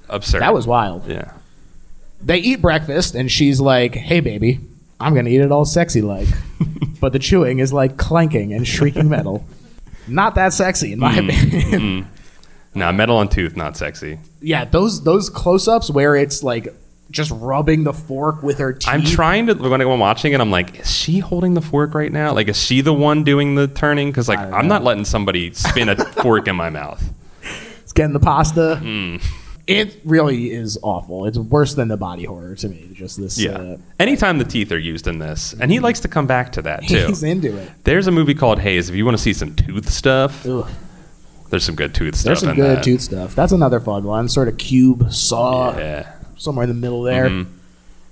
D: absurd.
C: that was wild.
D: yeah.
C: They eat breakfast, and she's like, "Hey, baby, I'm gonna eat it all sexy like." *laughs* but the chewing is like clanking and shrieking metal. Not that sexy, in my opinion.
D: Nah, metal on tooth, not sexy.
C: yeah, those those close-ups where it's like just rubbing the fork with her teeth.
D: I'm trying to when I'm watching it. I'm like, is she holding the fork right now? Like, is she the one doing the turning? Because like, I'm
C: know.
D: not letting somebody spin a fork in my mouth. *laughs*
C: It's getting the pasta.
D: Hmm.
C: It really is awful. It's worse than the body horror to me. Just this.
D: Yeah.
C: Uh,
D: Anytime the teeth are used in this, and he likes to come back to that too.
C: he's into it.
D: There's a movie called Haze. If you want to see some tooth stuff,
C: Ugh.
D: there's some good tooth stuff.
C: There's some good
D: that.
C: tooth stuff. That's another fun one. Sort of cube saw
D: Yeah.
C: somewhere in the middle there.
D: Mm-hmm.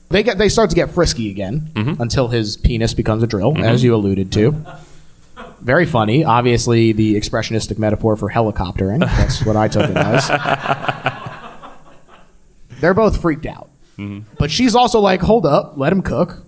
C: They get they start to get frisky again until his penis becomes a drill,
D: Mm-hmm.
C: as you alluded to. Very funny. Obviously, the expressionistic metaphor for helicoptering. *laughs* That's what I took it as. They're both freaked out.
D: Mm-hmm.
C: But she's also like, hold up, let him cook.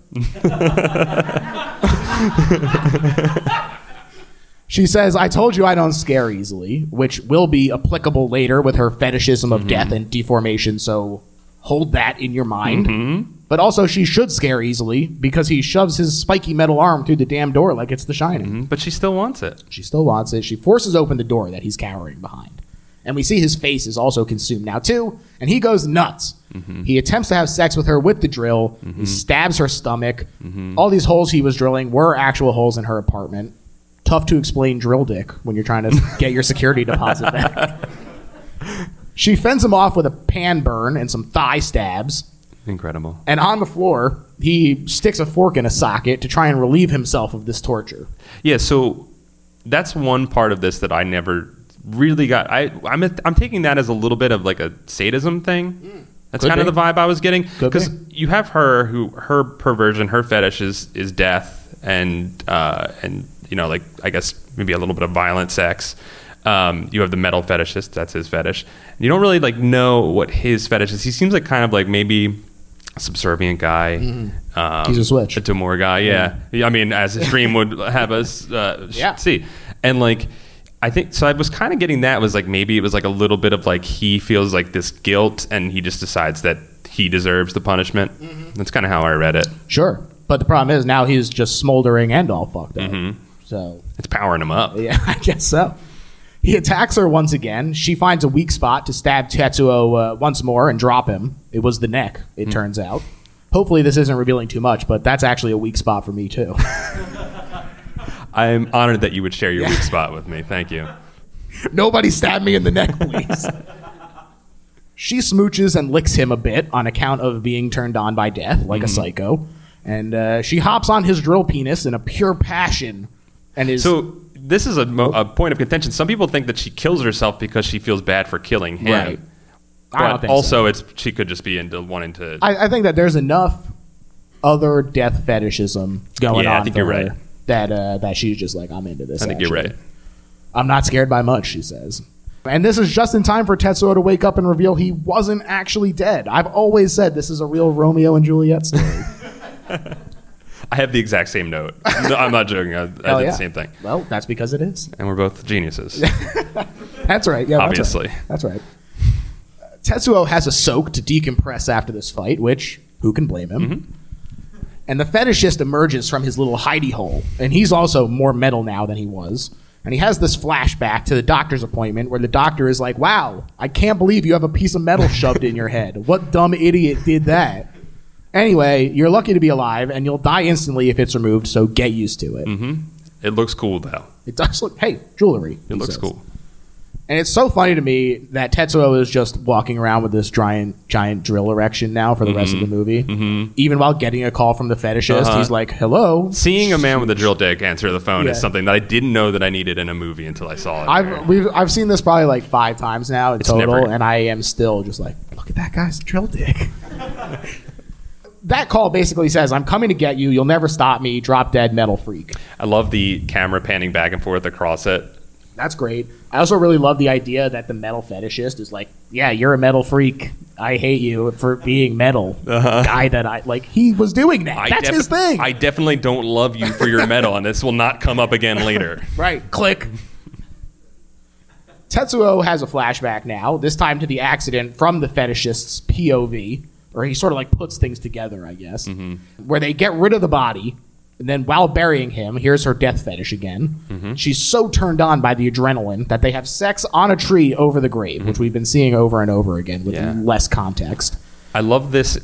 C: she says, I told you I don't scare easily, which will be applicable later with her fetishism of death and deformation, so hold that in your mind. But also, she should scare easily because he shoves his spiky metal arm through the damn door like it's the shining.
D: But she still wants it.
C: She still wants it. She forces open the door that he's cowering behind. And we see his face is also consumed now, too. And he goes nuts. Mm-hmm. He attempts to have sex with her with the drill. He mm-hmm. stabs her stomach. Mm-hmm. All these holes he was drilling were actual holes in her apartment. Tough to explain drill dick when you're trying to *laughs* get your security deposit back. she fends him off with a pan burn and some thigh stabs.
D: Incredible.
C: And on the floor, he sticks a fork in a socket to try and relieve himself of this torture.
D: Yeah, so that's one part of this that I never really got. I I'm I'm taking that as a little bit of like a sadism thing. That's
C: Could
D: kind of the vibe I was getting because
C: be.
D: you have her who her perversion, her fetish is is death and uh and you know like I guess maybe a little bit of violent sex. Um, you have the metal fetishist, that's his fetish. You don't really like know what his fetish is. He seems like kind of like maybe a subservient guy. Um,
C: Mm-hmm. He's a switch.
D: A Demore guy, yeah. yeah. I mean, as his dream would have us uh,
C: Yeah.
D: see. And like, I think so. I was kind of getting that was like maybe it was like a little bit of like he feels like this guilt and he just decides that he deserves the punishment.
C: Mm-hmm.
D: That's kind of how I read it.
C: Sure. But the problem is now he's just smoldering and all fucked up. So,
D: It's powering him up.
C: yeah, *laughs* I guess so. He attacks her once again. She finds a weak spot to stab Tetsuo uh, once more and drop him. It was the neck, it turns out. Hopefully, this isn't revealing too much, but that's actually a weak spot for me, too. *laughs*
D: I'm honored that you would share your weak spot with me. Thank you. *laughs*
C: Nobody stab me in the neck, please. she smooches and licks him a bit on account of being turned on by death, like a psycho. And uh, she hops on his drill penis in a pure passion and is.
D: So this is a, mo- a point of contention. Some people think that she kills herself because she feels bad for killing him.
C: Right. I
D: But
C: think so.
D: also, it's she could just be into wanting to.
C: I, I think that there's enough other death fetishism going on.
D: Yeah, I think you're
C: her
D: right.
C: That uh, that she's just like I'm into this.
D: I think you're right.
C: I'm not scared by much, she says. And this is just in time for Tetsuo to wake up and reveal he wasn't actually dead. I've always said this is a real Romeo and Juliet story. *laughs* *laughs*
D: I have the exact same note. No, I'm not joking. I, I did
C: yeah.
D: the same thing.
C: Well, that's because it is.
D: And we're both geniuses. *laughs*
C: That's right. Yeah,
D: Obviously.
C: That's right. That's right. Uh, Tetsuo has a soak to decompress after this fight, which who can blame him?
D: Mm-hmm.
C: And the fetishist emerges from his little hidey hole, and he's also more metal now than he was. And he has this flashback to the doctor's appointment where the doctor is like, "Wow, I can't believe you have a piece of metal shoved in your head. What dumb idiot did that?" Anyway, you're lucky to be alive, and you'll die instantly if it's removed. So get used to it. Mm-hmm.
D: it looks cool though.
C: It does look. Hey, jewelry.
D: It looks
C: says.
D: cool.
C: And it's so funny to me that Tetsuo is just walking around with this giant, giant drill erection now for the rest of the movie. Mm-hmm. Even while getting a call from the fetishist,
D: Uh-huh.
C: he's like, "Hello."
D: Seeing a man with a drill dick answer the phone
C: Yeah.
D: is something that I didn't know that I needed in a movie until I saw it.
C: I've we've I've seen this probably like five times now in total,
D: never-
C: and I am still just like, look at that guy's drill dick. *laughs* that call basically says, "I'm coming to get you. You'll never stop me. Drop dead metal freak."
D: I love the camera panning back and forth across it.
C: That's great. I also really love the idea that the metal fetishist is like, yeah, you're a metal freak. I hate you for being metal. Guy that I like, he was doing that.
D: Uh-huh. I
C: That's
D: defi-
C: his thing.
D: I definitely don't love you for your metal, and this will not come up again later. *laughs*
C: right. Click. Tetsuo has a flashback now, this time to the accident from the fetishist's POV, or he sort of like puts things together, I guess, where they get rid of the body. And then while burying him, here's her death fetish again. She's so turned on by the adrenaline that they have sex on a tree over the grave, which we've been seeing over and over again with
D: Yeah.
C: less context.
D: I love this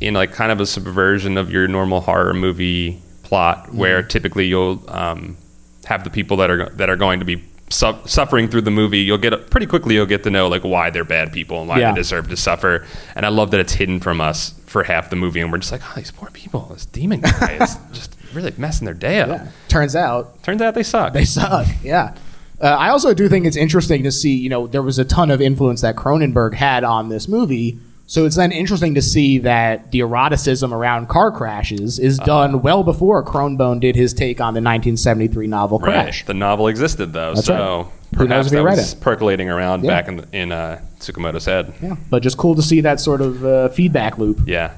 D: in like kind of a subversion of your normal horror movie plot, where
C: Mm-hmm.
D: typically you'll um, have the people that are that are going to be su- suffering through the movie. You'll get pretty quickly. You'll get to know like why they're bad people and why
C: Yeah.
D: they deserve to suffer. And I love that it's hidden from us for half the movie, and we're just like, oh, these poor people, this demon guy is *laughs* just really messing their day up.
C: Yeah. Turns out
D: Turns out they suck.
C: they suck. Yeah. Uh, I also do think it's interesting to see, you know, there was a ton of influence that Cronenberg had on this movie. So it's then interesting to see that the eroticism around car crashes is done well before Cronenberg did his take on the 1973 novel Crash.
D: Right. The novel existed though,
C: That's
D: so
C: right.
D: Perhaps that was
C: it?
D: percolating around
C: Yeah.
D: back in in uh, Tsukamoto's head.
C: Yeah. But just cool to see that sort of uh, feedback loop.
D: Yeah.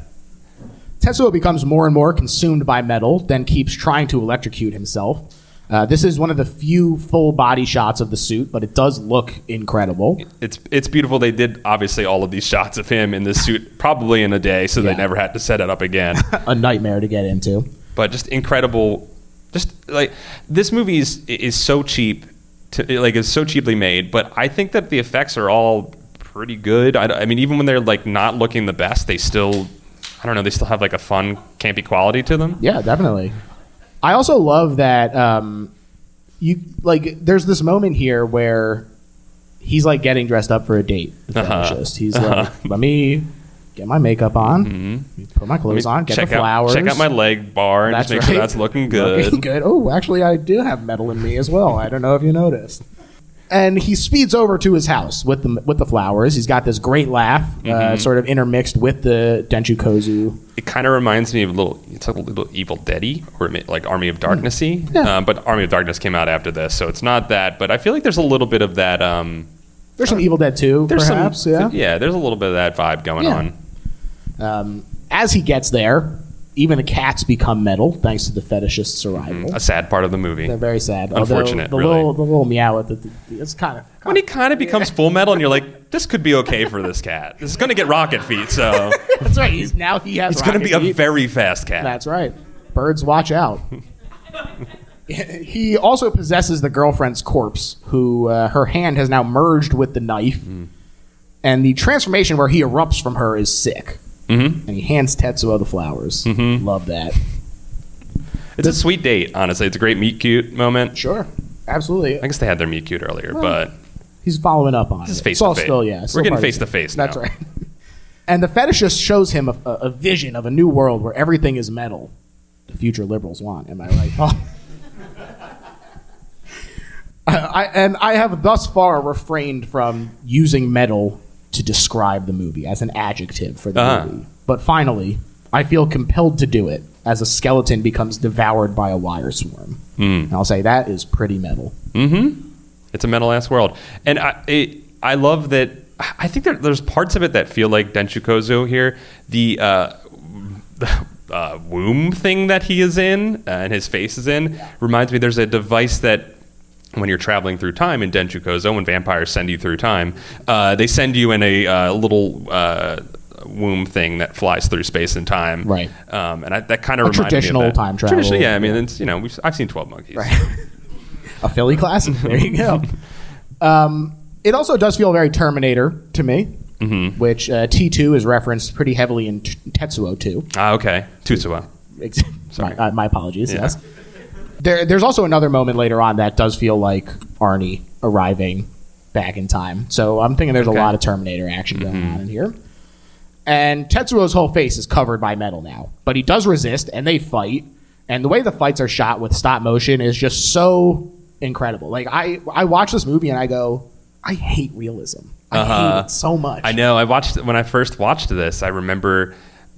C: Tetsuo becomes more and more consumed by metal, then keeps trying to electrocute himself. Uh, this is one of the few full body shots of the suit, but it does look incredible.
D: It's it's beautiful. They did obviously all of these shots of him in this suit probably in a day, so
C: Yeah.
D: they never had to set it up again. *laughs*
C: A nightmare to get into.
D: but just incredible. Just like this movie is is so cheap, to, like is so cheaply made. But I think that the effects are all pretty good. I, I mean, even when they're like not looking the best, they still, I don't know, they still have like a fun campy quality to them.
C: Yeah, definitely. I also love that um, you like. There's this moment here where he's like getting dressed up for a date. The
D: Uh-huh.
C: He's like, "Let me get my makeup on, put my clothes on, get
D: Mm-hmm. check
C: the flowers,
D: out check out my leg bar and
C: That's
D: just make
C: right.
D: sure that's looking *laughs* good.
C: Looking good. Oh, actually, I do have metal in me as well. I don't know if you noticed." And he speeds over to his house with the with the flowers. He's got this great laugh, uh,
D: Mm-hmm.
C: sort of intermixed with the Denchu Kozo.
D: It kind of reminds me of a little. It's like a little Evil Deady or like Army of Darknessy.
C: Yeah.
D: Um, but Army of Darkness came out after this, so it's not that. But I feel like there's a little bit of that. Um,
C: There's some Evil Dead too.
D: there's
C: perhaps.
D: some,
C: yeah.
D: yeah. There's a little bit of that vibe going
C: Yeah.
D: on.
C: Um, as he gets there, even the cats become metal thanks to the fetishist's arrival.
D: A sad part of the movie.
C: They're very sad.
D: Unfortunate,
C: Although the
D: really.
C: little the little meow at the, the it's kind of
D: when he kind of becomes full metal, and you're like, this could be okay for this cat. This is going to get rocket feet, so *laughs*
C: that's right. He's now he has.
D: it's going to be a very fast cat.
C: That's right. Birds, watch out. *laughs* he also possesses the girlfriend's corpse, who uh, her hand has now merged with the knife, and the transformation where he erupts from her is sick. Mm-hmm. And he hands Tetsuo the flowers. Love that.
D: It's a sweet date, honestly. It's a great meet cute moment.
C: Sure, absolutely.
D: I guess they had their meet cute earlier, but
C: He's following up on
D: This is
C: it.
D: face
C: It's all
D: to face.
C: still, yeah.
D: We're getting
C: part of
D: face to face
C: That's
D: now.
C: right. *laughs* And the fetishist shows him a, a, a vision of a new world where everything is metal. The future liberals want. Am I right, Paul? *laughs* *laughs* I, and I have thus far refrained from using metal to describe the movie as an adjective for the
D: Uh-huh.
C: movie. But finally, I feel compelled to do it as a skeleton becomes devoured by a wire swarm.
D: Hmm.
C: And I'll say that is pretty metal.
D: It's a metal ass world, and I it, I love that. I think there, there's parts of it that feel like Denchu Kozo here. The uh, the uh, womb thing that he is in uh, and his face is in reminds me. There's a device that when you're traveling through time in Denchu Kozo, when vampires send you through time, uh, they send you in a uh, little. Uh, womb thing that flies through space and time
C: Right.
D: um, and I, that kind of
C: A
D: reminded me of
C: traditional
D: that.
C: time travel.
D: Traditional, yeah I mean it's you know I've seen 12 Monkeys Right. *laughs*
C: a Philly classic. *laughs* There you go. Um, it also does feel very Terminator to me,
D: Mm-hmm.
C: which uh, T2 is referenced pretty heavily in T- Tetsuo 2.
D: ah okay
C: Tetsuo. *laughs* Sorry, uh, my apologies.
D: Yeah.
C: Yes. There, there's also another moment later on that does feel like Arnie arriving back in time. So I'm thinking there's
D: Okay.
C: a lot of Terminator action going on in here. And Tetsuo's whole face is covered by metal now, but he does resist, and they fight. And the way the fights are shot with stop motion is just so incredible. Like I, I watch this movie and I go, I hate realism. I hate
D: Uh-huh.
C: it so much.
D: I know. I watched when I first watched this. I remember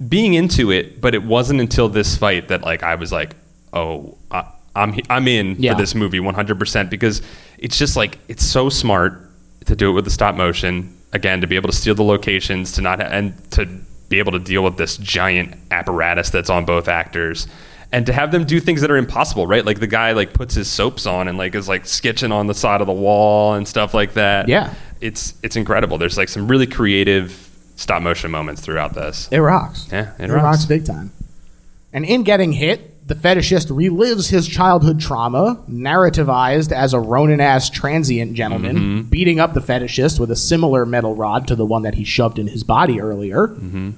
D: being into it, but it wasn't until this fight that like I was like, "Oh, I, I'm I'm in
C: Yeah.
D: for this movie 100 percent because it's just like it's so smart to do it with the stop motion again to be able to steal the locations to not and to be able to deal with this giant apparatus that's on both actors." And to have them do things that are impossible, right? Like the guy like puts his soaps on and like is like sketching on the side of the wall and stuff like that
C: Yeah.
D: it's it's incredible. There's like some really creative stop motion moments throughout this.
C: It rocks.
D: Yeah, it
C: it,
D: rocks.
C: rocks. big time. And in getting hit, the fetishist relives his childhood trauma, narrativized as a Ronin ass transient gentleman,
D: Mm-hmm.
C: beating up the fetishist with a similar metal rod to the one that he shoved in his body earlier.
D: Mm-hmm.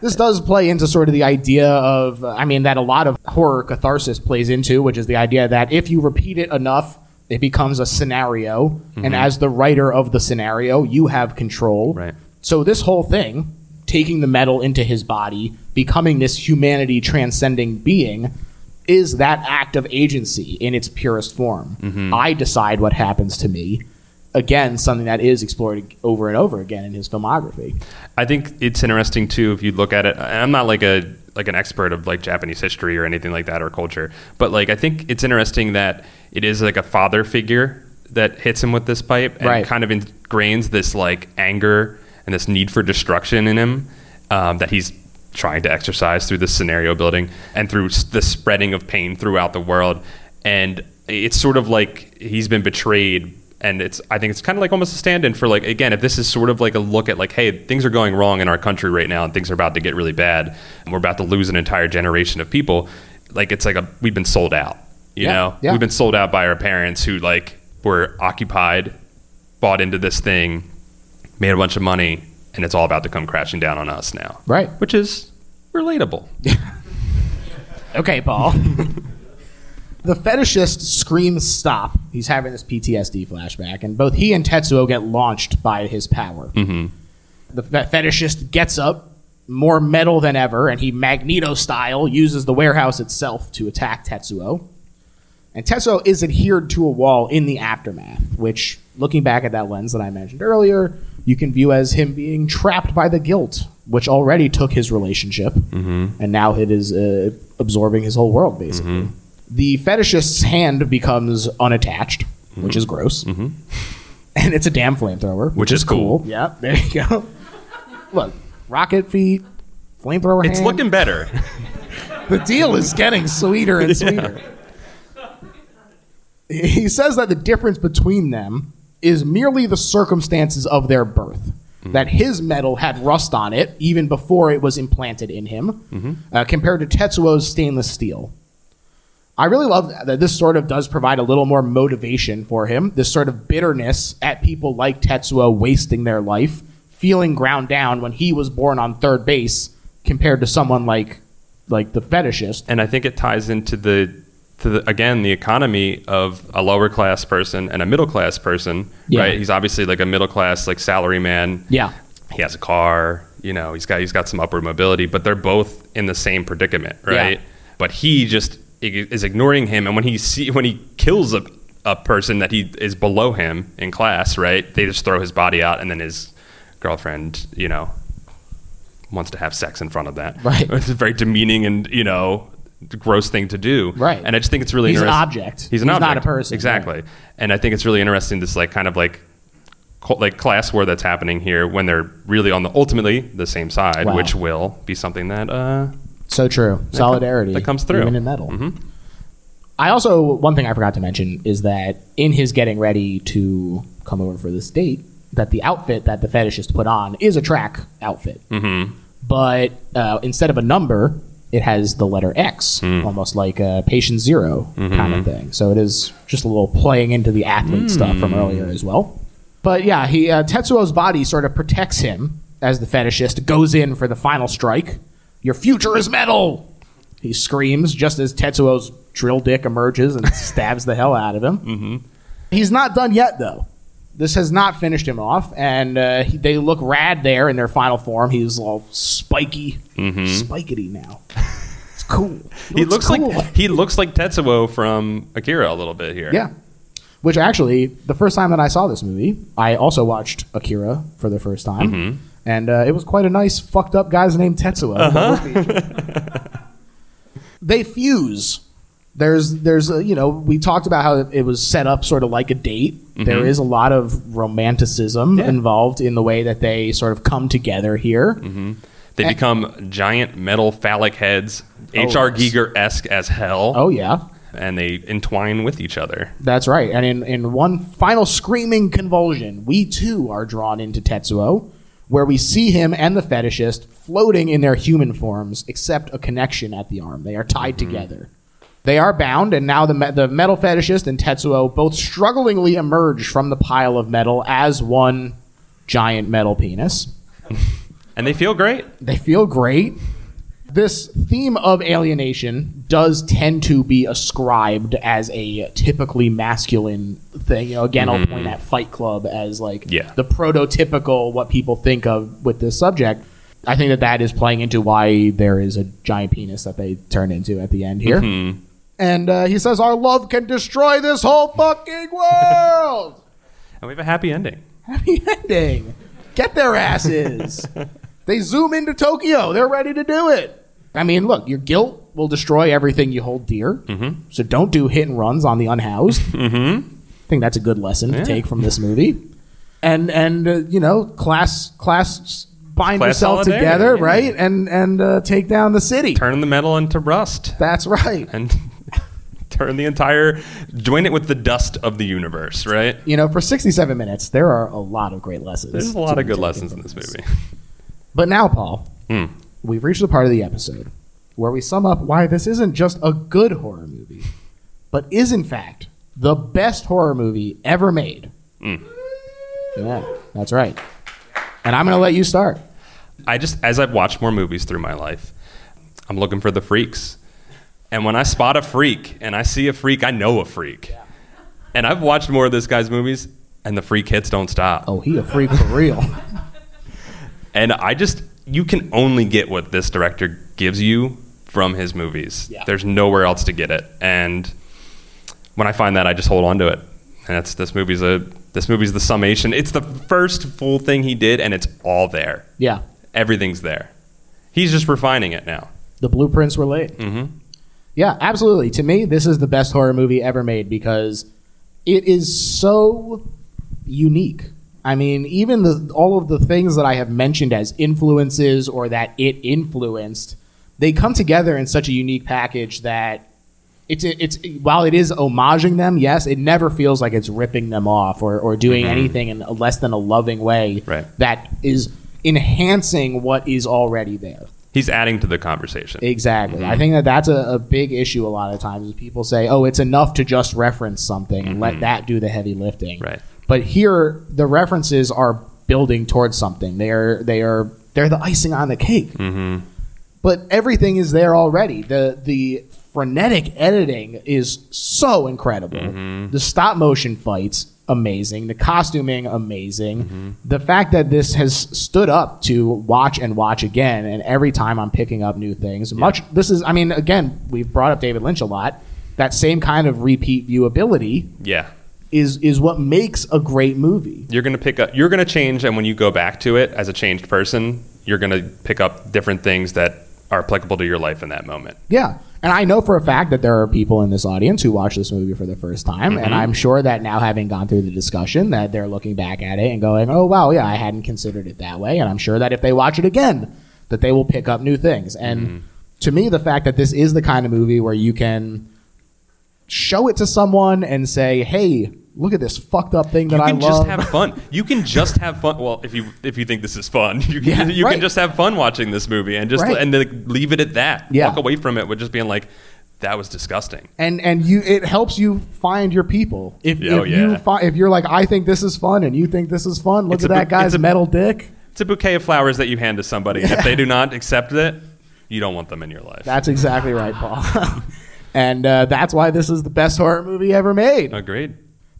C: this does play into sort of the idea of, uh, I mean, that a lot of horror catharsis plays into, which is the idea that if you repeat it enough, it becomes a scenario, and as the writer of the scenario, you have control.
D: Right.
C: So this whole thing, taking the metal into his body, becoming this humanity transcending being, is that act of agency in its purest form. Mm-hmm. I decide what happens to me. Again, something that is explored over and over again in his filmography.
D: I think it's interesting too if you look at it. I'm not like a like an expert of like Japanese history or anything like that or culture, but like I think it's interesting that it is like a father figure that hits him with this pipe and
C: Right.
D: kind of ingrains this like anger and this need for destruction in him um, that he's trying to exercise through this scenario building and through the spreading of pain throughout the world. And it's sort of like he's been betrayed and it's I think it's kind of like almost a stand-in for like again if this is sort of like a look at like hey things are going wrong in our country right now and things are about to get really bad and we're about to lose an entire generation of people like it's like a we've been sold out you
C: Yeah,
D: know
C: yeah.
D: we've been sold out by our parents who like were occupied bought into this thing made a bunch of money and it's all about to come crashing down on us now
C: Right.
D: which is relatable *laughs*
C: Okay, Paul. *laughs* the fetishist screams stop. He's having this PTSD flashback, and both he and Tetsuo get launched by his power. Mm-hmm. The fe- fetishist gets up, more metal than ever, and he Magneto style uses the warehouse itself to attack Tetsuo. And Tetsuo is adhered to a wall in the aftermath, which, looking back at that lens that I mentioned earlier, you can view as him being trapped by the guilt, which already took his relationship, mm-hmm. and now it is uh, absorbing his whole world, basically. Mm-hmm. The fetishist's hand becomes unattached, which mm-hmm. is gross. *laughs* And it's a damn flamethrower,
D: Which is cool.
C: Yeah, there you go. *laughs* Look, rocket feet, flamethrower
D: it's
C: hand.
D: looking better *laughs*
C: The deal is getting sweeter and sweeter. He says that the difference between them is merely the circumstances of their birth. That his metal had rust on it even before it was implanted in him, uh, compared to Tetsuo's stainless steel. I really love that this sort of does provide a little more motivation for him. This sort of bitterness at people like Tetsuo wasting their life, feeling ground down when he was born on third base, compared to someone like like the fetishist.
D: and I think it ties into the to the, again the economy of a lower class person and a middle class person,
C: Yeah.
D: right? He's obviously like a middle class like salary man.
C: Yeah.
D: He has a car, you know, he's got he's got some upward mobility, but they're both in the same predicament, right?
C: Yeah.
D: But he just is ignoring him and when he see when he kills a a person that he is below him in class, right? They just throw his body out and then his girlfriend, you know, wants to have sex in front of that.
C: Right. *laughs*
D: It's very demeaning and, you know, gross thing to do.
C: Right.
D: And I just think it's really
C: He's an
D: interesting.
C: object.
D: He's an
C: He's
D: object.
C: not a person,
D: Exactly.
C: right.
D: And I think it's really interesting this like kind of like cul- like class war that's happening here when they're really on the ultimately the same side,
C: Wow.
D: which will be something that uh
C: So true. Solidarity
D: that comes through.
C: even in metal. I also one thing I forgot to mention is that in his getting ready to come over for this date, that the outfit that the fetishist put on is a track outfit, mm-hmm. but uh, instead of a number, it has the letter X, almost like a patient 0 kind of thing. So it is just a little playing into the athlete stuff from earlier as well. But yeah, he uh, Tetsuo's body sort of protects him as the fetishist goes in for the final strike. Your future is metal. He screams just as Tetsuo's drill dick emerges and *laughs* stabs the hell out of him. Mm-hmm. He's not done yet, though. This has not finished him off, and uh, he, they look rad there in their final form. He's all spiky, spikety now. It's cool.
D: he looks
C: cool.
D: like *laughs* he looks like Tetsuo from Akira a little bit here.
C: Yeah. Which actually, the first time that I saw this movie, I also watched Akira for the first time,
D: Mm-hmm.
C: and uh, it was quite a nice fucked up guys named Tetsuo.
D: Uh-huh. *laughs*
C: they fuse. There's, there's, uh, you know, we talked about how it was set up sort of like a date. There is a lot of romanticism
D: Mm-hmm. Yeah.
C: involved in the way that they sort of come together here.
D: They become giant metal phallic heads, H.R.
C: yes.
D: Giger esque as hell.
C: Oh yeah,
D: And they entwine with each other.
C: That's right. And in, in one final screaming convulsion, we too are drawn into Tetsuo, where we see him and the fetishist floating in their human forms, except a connection at the arm. They are tied together. They are bound, and now the, me- the metal fetishist and Tetsuo both strugglingly emerge from the pile of metal as one giant metal penis. *laughs*
D: and they feel great.
C: They feel great. This theme of alienation does tend to be ascribed as a typically masculine thing. You know, again, I'll point mm-hmm. at Fight Club as like
D: Yeah.
C: the prototypical what people think of with this subject. I think that that is playing into why there is a giant penis that they turn into at the end here. Mm-hmm. And uh, he says, "Our love can destroy this whole fucking world." *laughs*
D: And we have a happy ending.
C: Happy ending. Get their asses. *laughs* they zoom into Tokyo. They're ready to do it. I mean, look, your guilt will destroy everything you hold dear. Mm-hmm. So don't do hit and runs on the unhoused. *laughs* Mm-hmm. I think that's a good lesson to take from this movie. And and uh, you know, class class bind
D: Class
C: yourself together,
D: yeah.
C: right? And and uh, take down the city.
D: Turn the metal into rust
C: That's right.
D: and turn the entire join it with the dust of the universe, right?
C: You know, for 67 minutes, there are a lot of great lessons.
D: There's a lot of good lessons in this movie.
C: But now, Paul,
D: Hmm.
C: we've reached the part of the episode where we sum up why this isn't just a good horror movie, but is in fact the best horror movie ever made.
D: Hmm.
C: Yeah, that's right. And I'm going to let you start.
D: I just, as I've watched more movies through my life, I'm looking for the freaks. And when I spot a freak and I see a freak, I know a freak. And I've watched more of this guy's movies, and the freak hits don't stop.
C: Oh, he a freak for real. *laughs*
D: And I just, you can only get what this director gives you from his movies.
C: Yeah.
D: There's nowhere else to get it. And when I find that, I just hold on to it. And that's this movie's a this movie's the summation. It's the first full thing he did, and it's all there.
C: yeah,
D: Everything's there. He's just refining it now.
C: the blueprints were laid. Mm-hmm. Yeah, absolutely. To me, this is the best horror movie ever made because it is so unique. I mean, even the all of the things that I have mentioned as influences or that it influenced, they come together in such a unique package that it's it's while it is homaging them, yes, it never feels like it's ripping them off or, or doing mm-hmm. anything in a less than a loving way
D: Right.
C: that is enhancing what is already there.
D: He's adding to the conversation.
C: Exactly. I mm-hmm. think that that's a, a big issue a lot of times. Is people say, "Oh, it's enough to just reference something and let mm-hmm. that do the heavy lifting."
D: Right.
C: But here, the references are building towards something. They are they are they're the icing on the cake. Mm-hmm. But everything is there already. The the frenetic editing is so incredible. Mm-hmm. The stop motion fights amazing. The costuming amazing. Mm-hmm. The fact that this has stood up to watch and watch again, and every time I'm picking up new things. Much this is. I mean, again, we've brought up David Lynch a lot. That same kind of repeat viewability
D: yeah.
C: is is what makes a great movie.
D: You're gonna pick up you're gonna change and when you go back to it as a changed person, you're gonna pick up different things that are applicable to your life in that moment.
C: Yeah. And I know for a fact that there are people in this audience who watch this movie for the first time. And mm-hmm. I'm sure that now, having gone through the discussion, that they're looking back at it and going, oh, wow, yeah, I hadn't considered it that way. And I'm sure that if they watch it again, that they will pick up new things. And mm-hmm. to me, the fact that this is the kind of movie where you can show it to someone and say, hey, look at this fucked up thing that I love.
D: you can just have fun. You can just have fun. Well, if you if you think this is fun, *laughs* you can,
C: Yeah,
D: you
C: right.
D: can just have fun watching this movie and just
C: Right.
D: and leave it at that.
C: Yeah.
D: Walk away from it with just being like, that was disgusting.
C: and and you it helps you find your people. If,
D: Oh,
C: if you
D: yeah.
C: fi- if you're like I think this is fun and you think this is fun, look
D: It's
C: at
D: a
C: that
D: bu-
C: guy's
D: a-
C: metal dick.
D: It's a bouquet of flowers that you hand to somebody. and If they do not accept it, you don't want them in your life.
C: That's exactly right, Paul. *laughs* and uh, that's why this is the best horror movie ever made.
D: Agreed.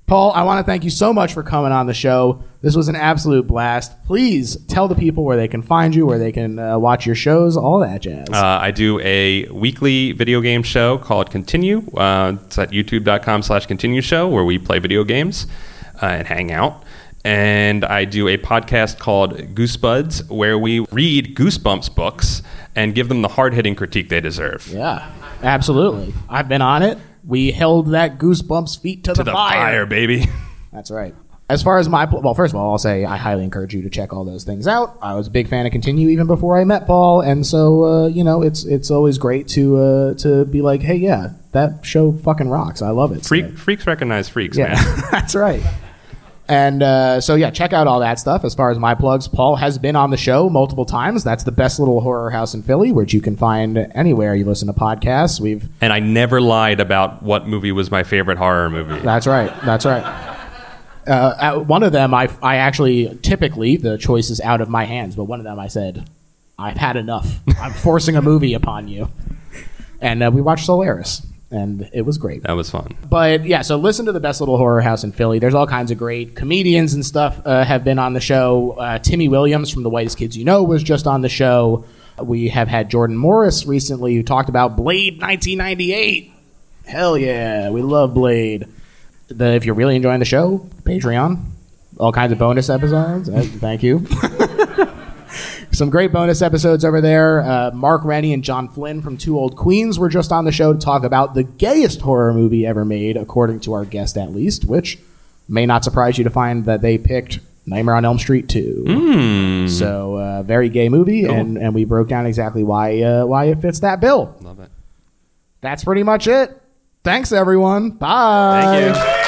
C: Paul, I want to thank you so much for coming on the show. This was an absolute blast. Please tell the people where they can find you, where they can uh, watch your shows, all that jazz.
D: Uh, I do a weekly video game show called Continue. Uh, it's at youtube.com slash continue show where we play video games uh, and hang out. And I do a podcast called Goosebuds where we read Goosebumps books and give them the hard hitting critique they deserve.
C: yeah, absolutely. I've been on it. We held that goosebumps feet to,
D: To the fire, baby. *laughs*
C: That's right. As far as my well, first of all, I'll say I highly encourage you to check all those things out. I was a big fan of Continue even before I met Paul, and so uh, you know it's it's always great to uh, to be like, hey, yeah, that show fucking rocks. I love it.
D: Freak,
C: So-
D: freaks recognize freaks,
C: yeah,
D: man. *laughs*
C: that's right. And uh, so yeah, check out all that stuff. As far as my plugs, Paul has been on the show multiple times. That's the best little horror house in Philly, which you can find anywhere you listen to podcasts. We've
D: And I never lied about what movie was my favorite horror movie.
C: that's right, that's right. Uh, at one of them, I, I actually typically the choice is out of my hands, but one of them I said, "I've had enough. I'm forcing a movie upon you," and uh, we watched Solaris, and it was great.
D: That was fun.
C: But yeah, so listen to the best little horror house in Philly. There's all kinds of great comedians and stuff uh, have been on the show. Uh, Timmy Williams from The Whitest Kids You Know was just on the show. We have had Jordan Morris recently who talked about Blade 1998. Hell yeah, we love Blade. The, if you're really enjoying the show, Patreon, all kinds of bonus episodes. Uh, thank you. *laughs* Some great bonus episodes over there. Uh, Mark Rennie and John Flynn from Two Old Queens were just on the show to talk about the gayest horror movie ever made, according to our guest at least, which may not surprise you to find that they picked Nightmare on Elm Street 2. So, uh, very gay movie, and, and we broke down exactly why uh, why it fits that bill.
D: Love it.
C: That's pretty much it. Thanks, everyone. Bye.
D: Thank you.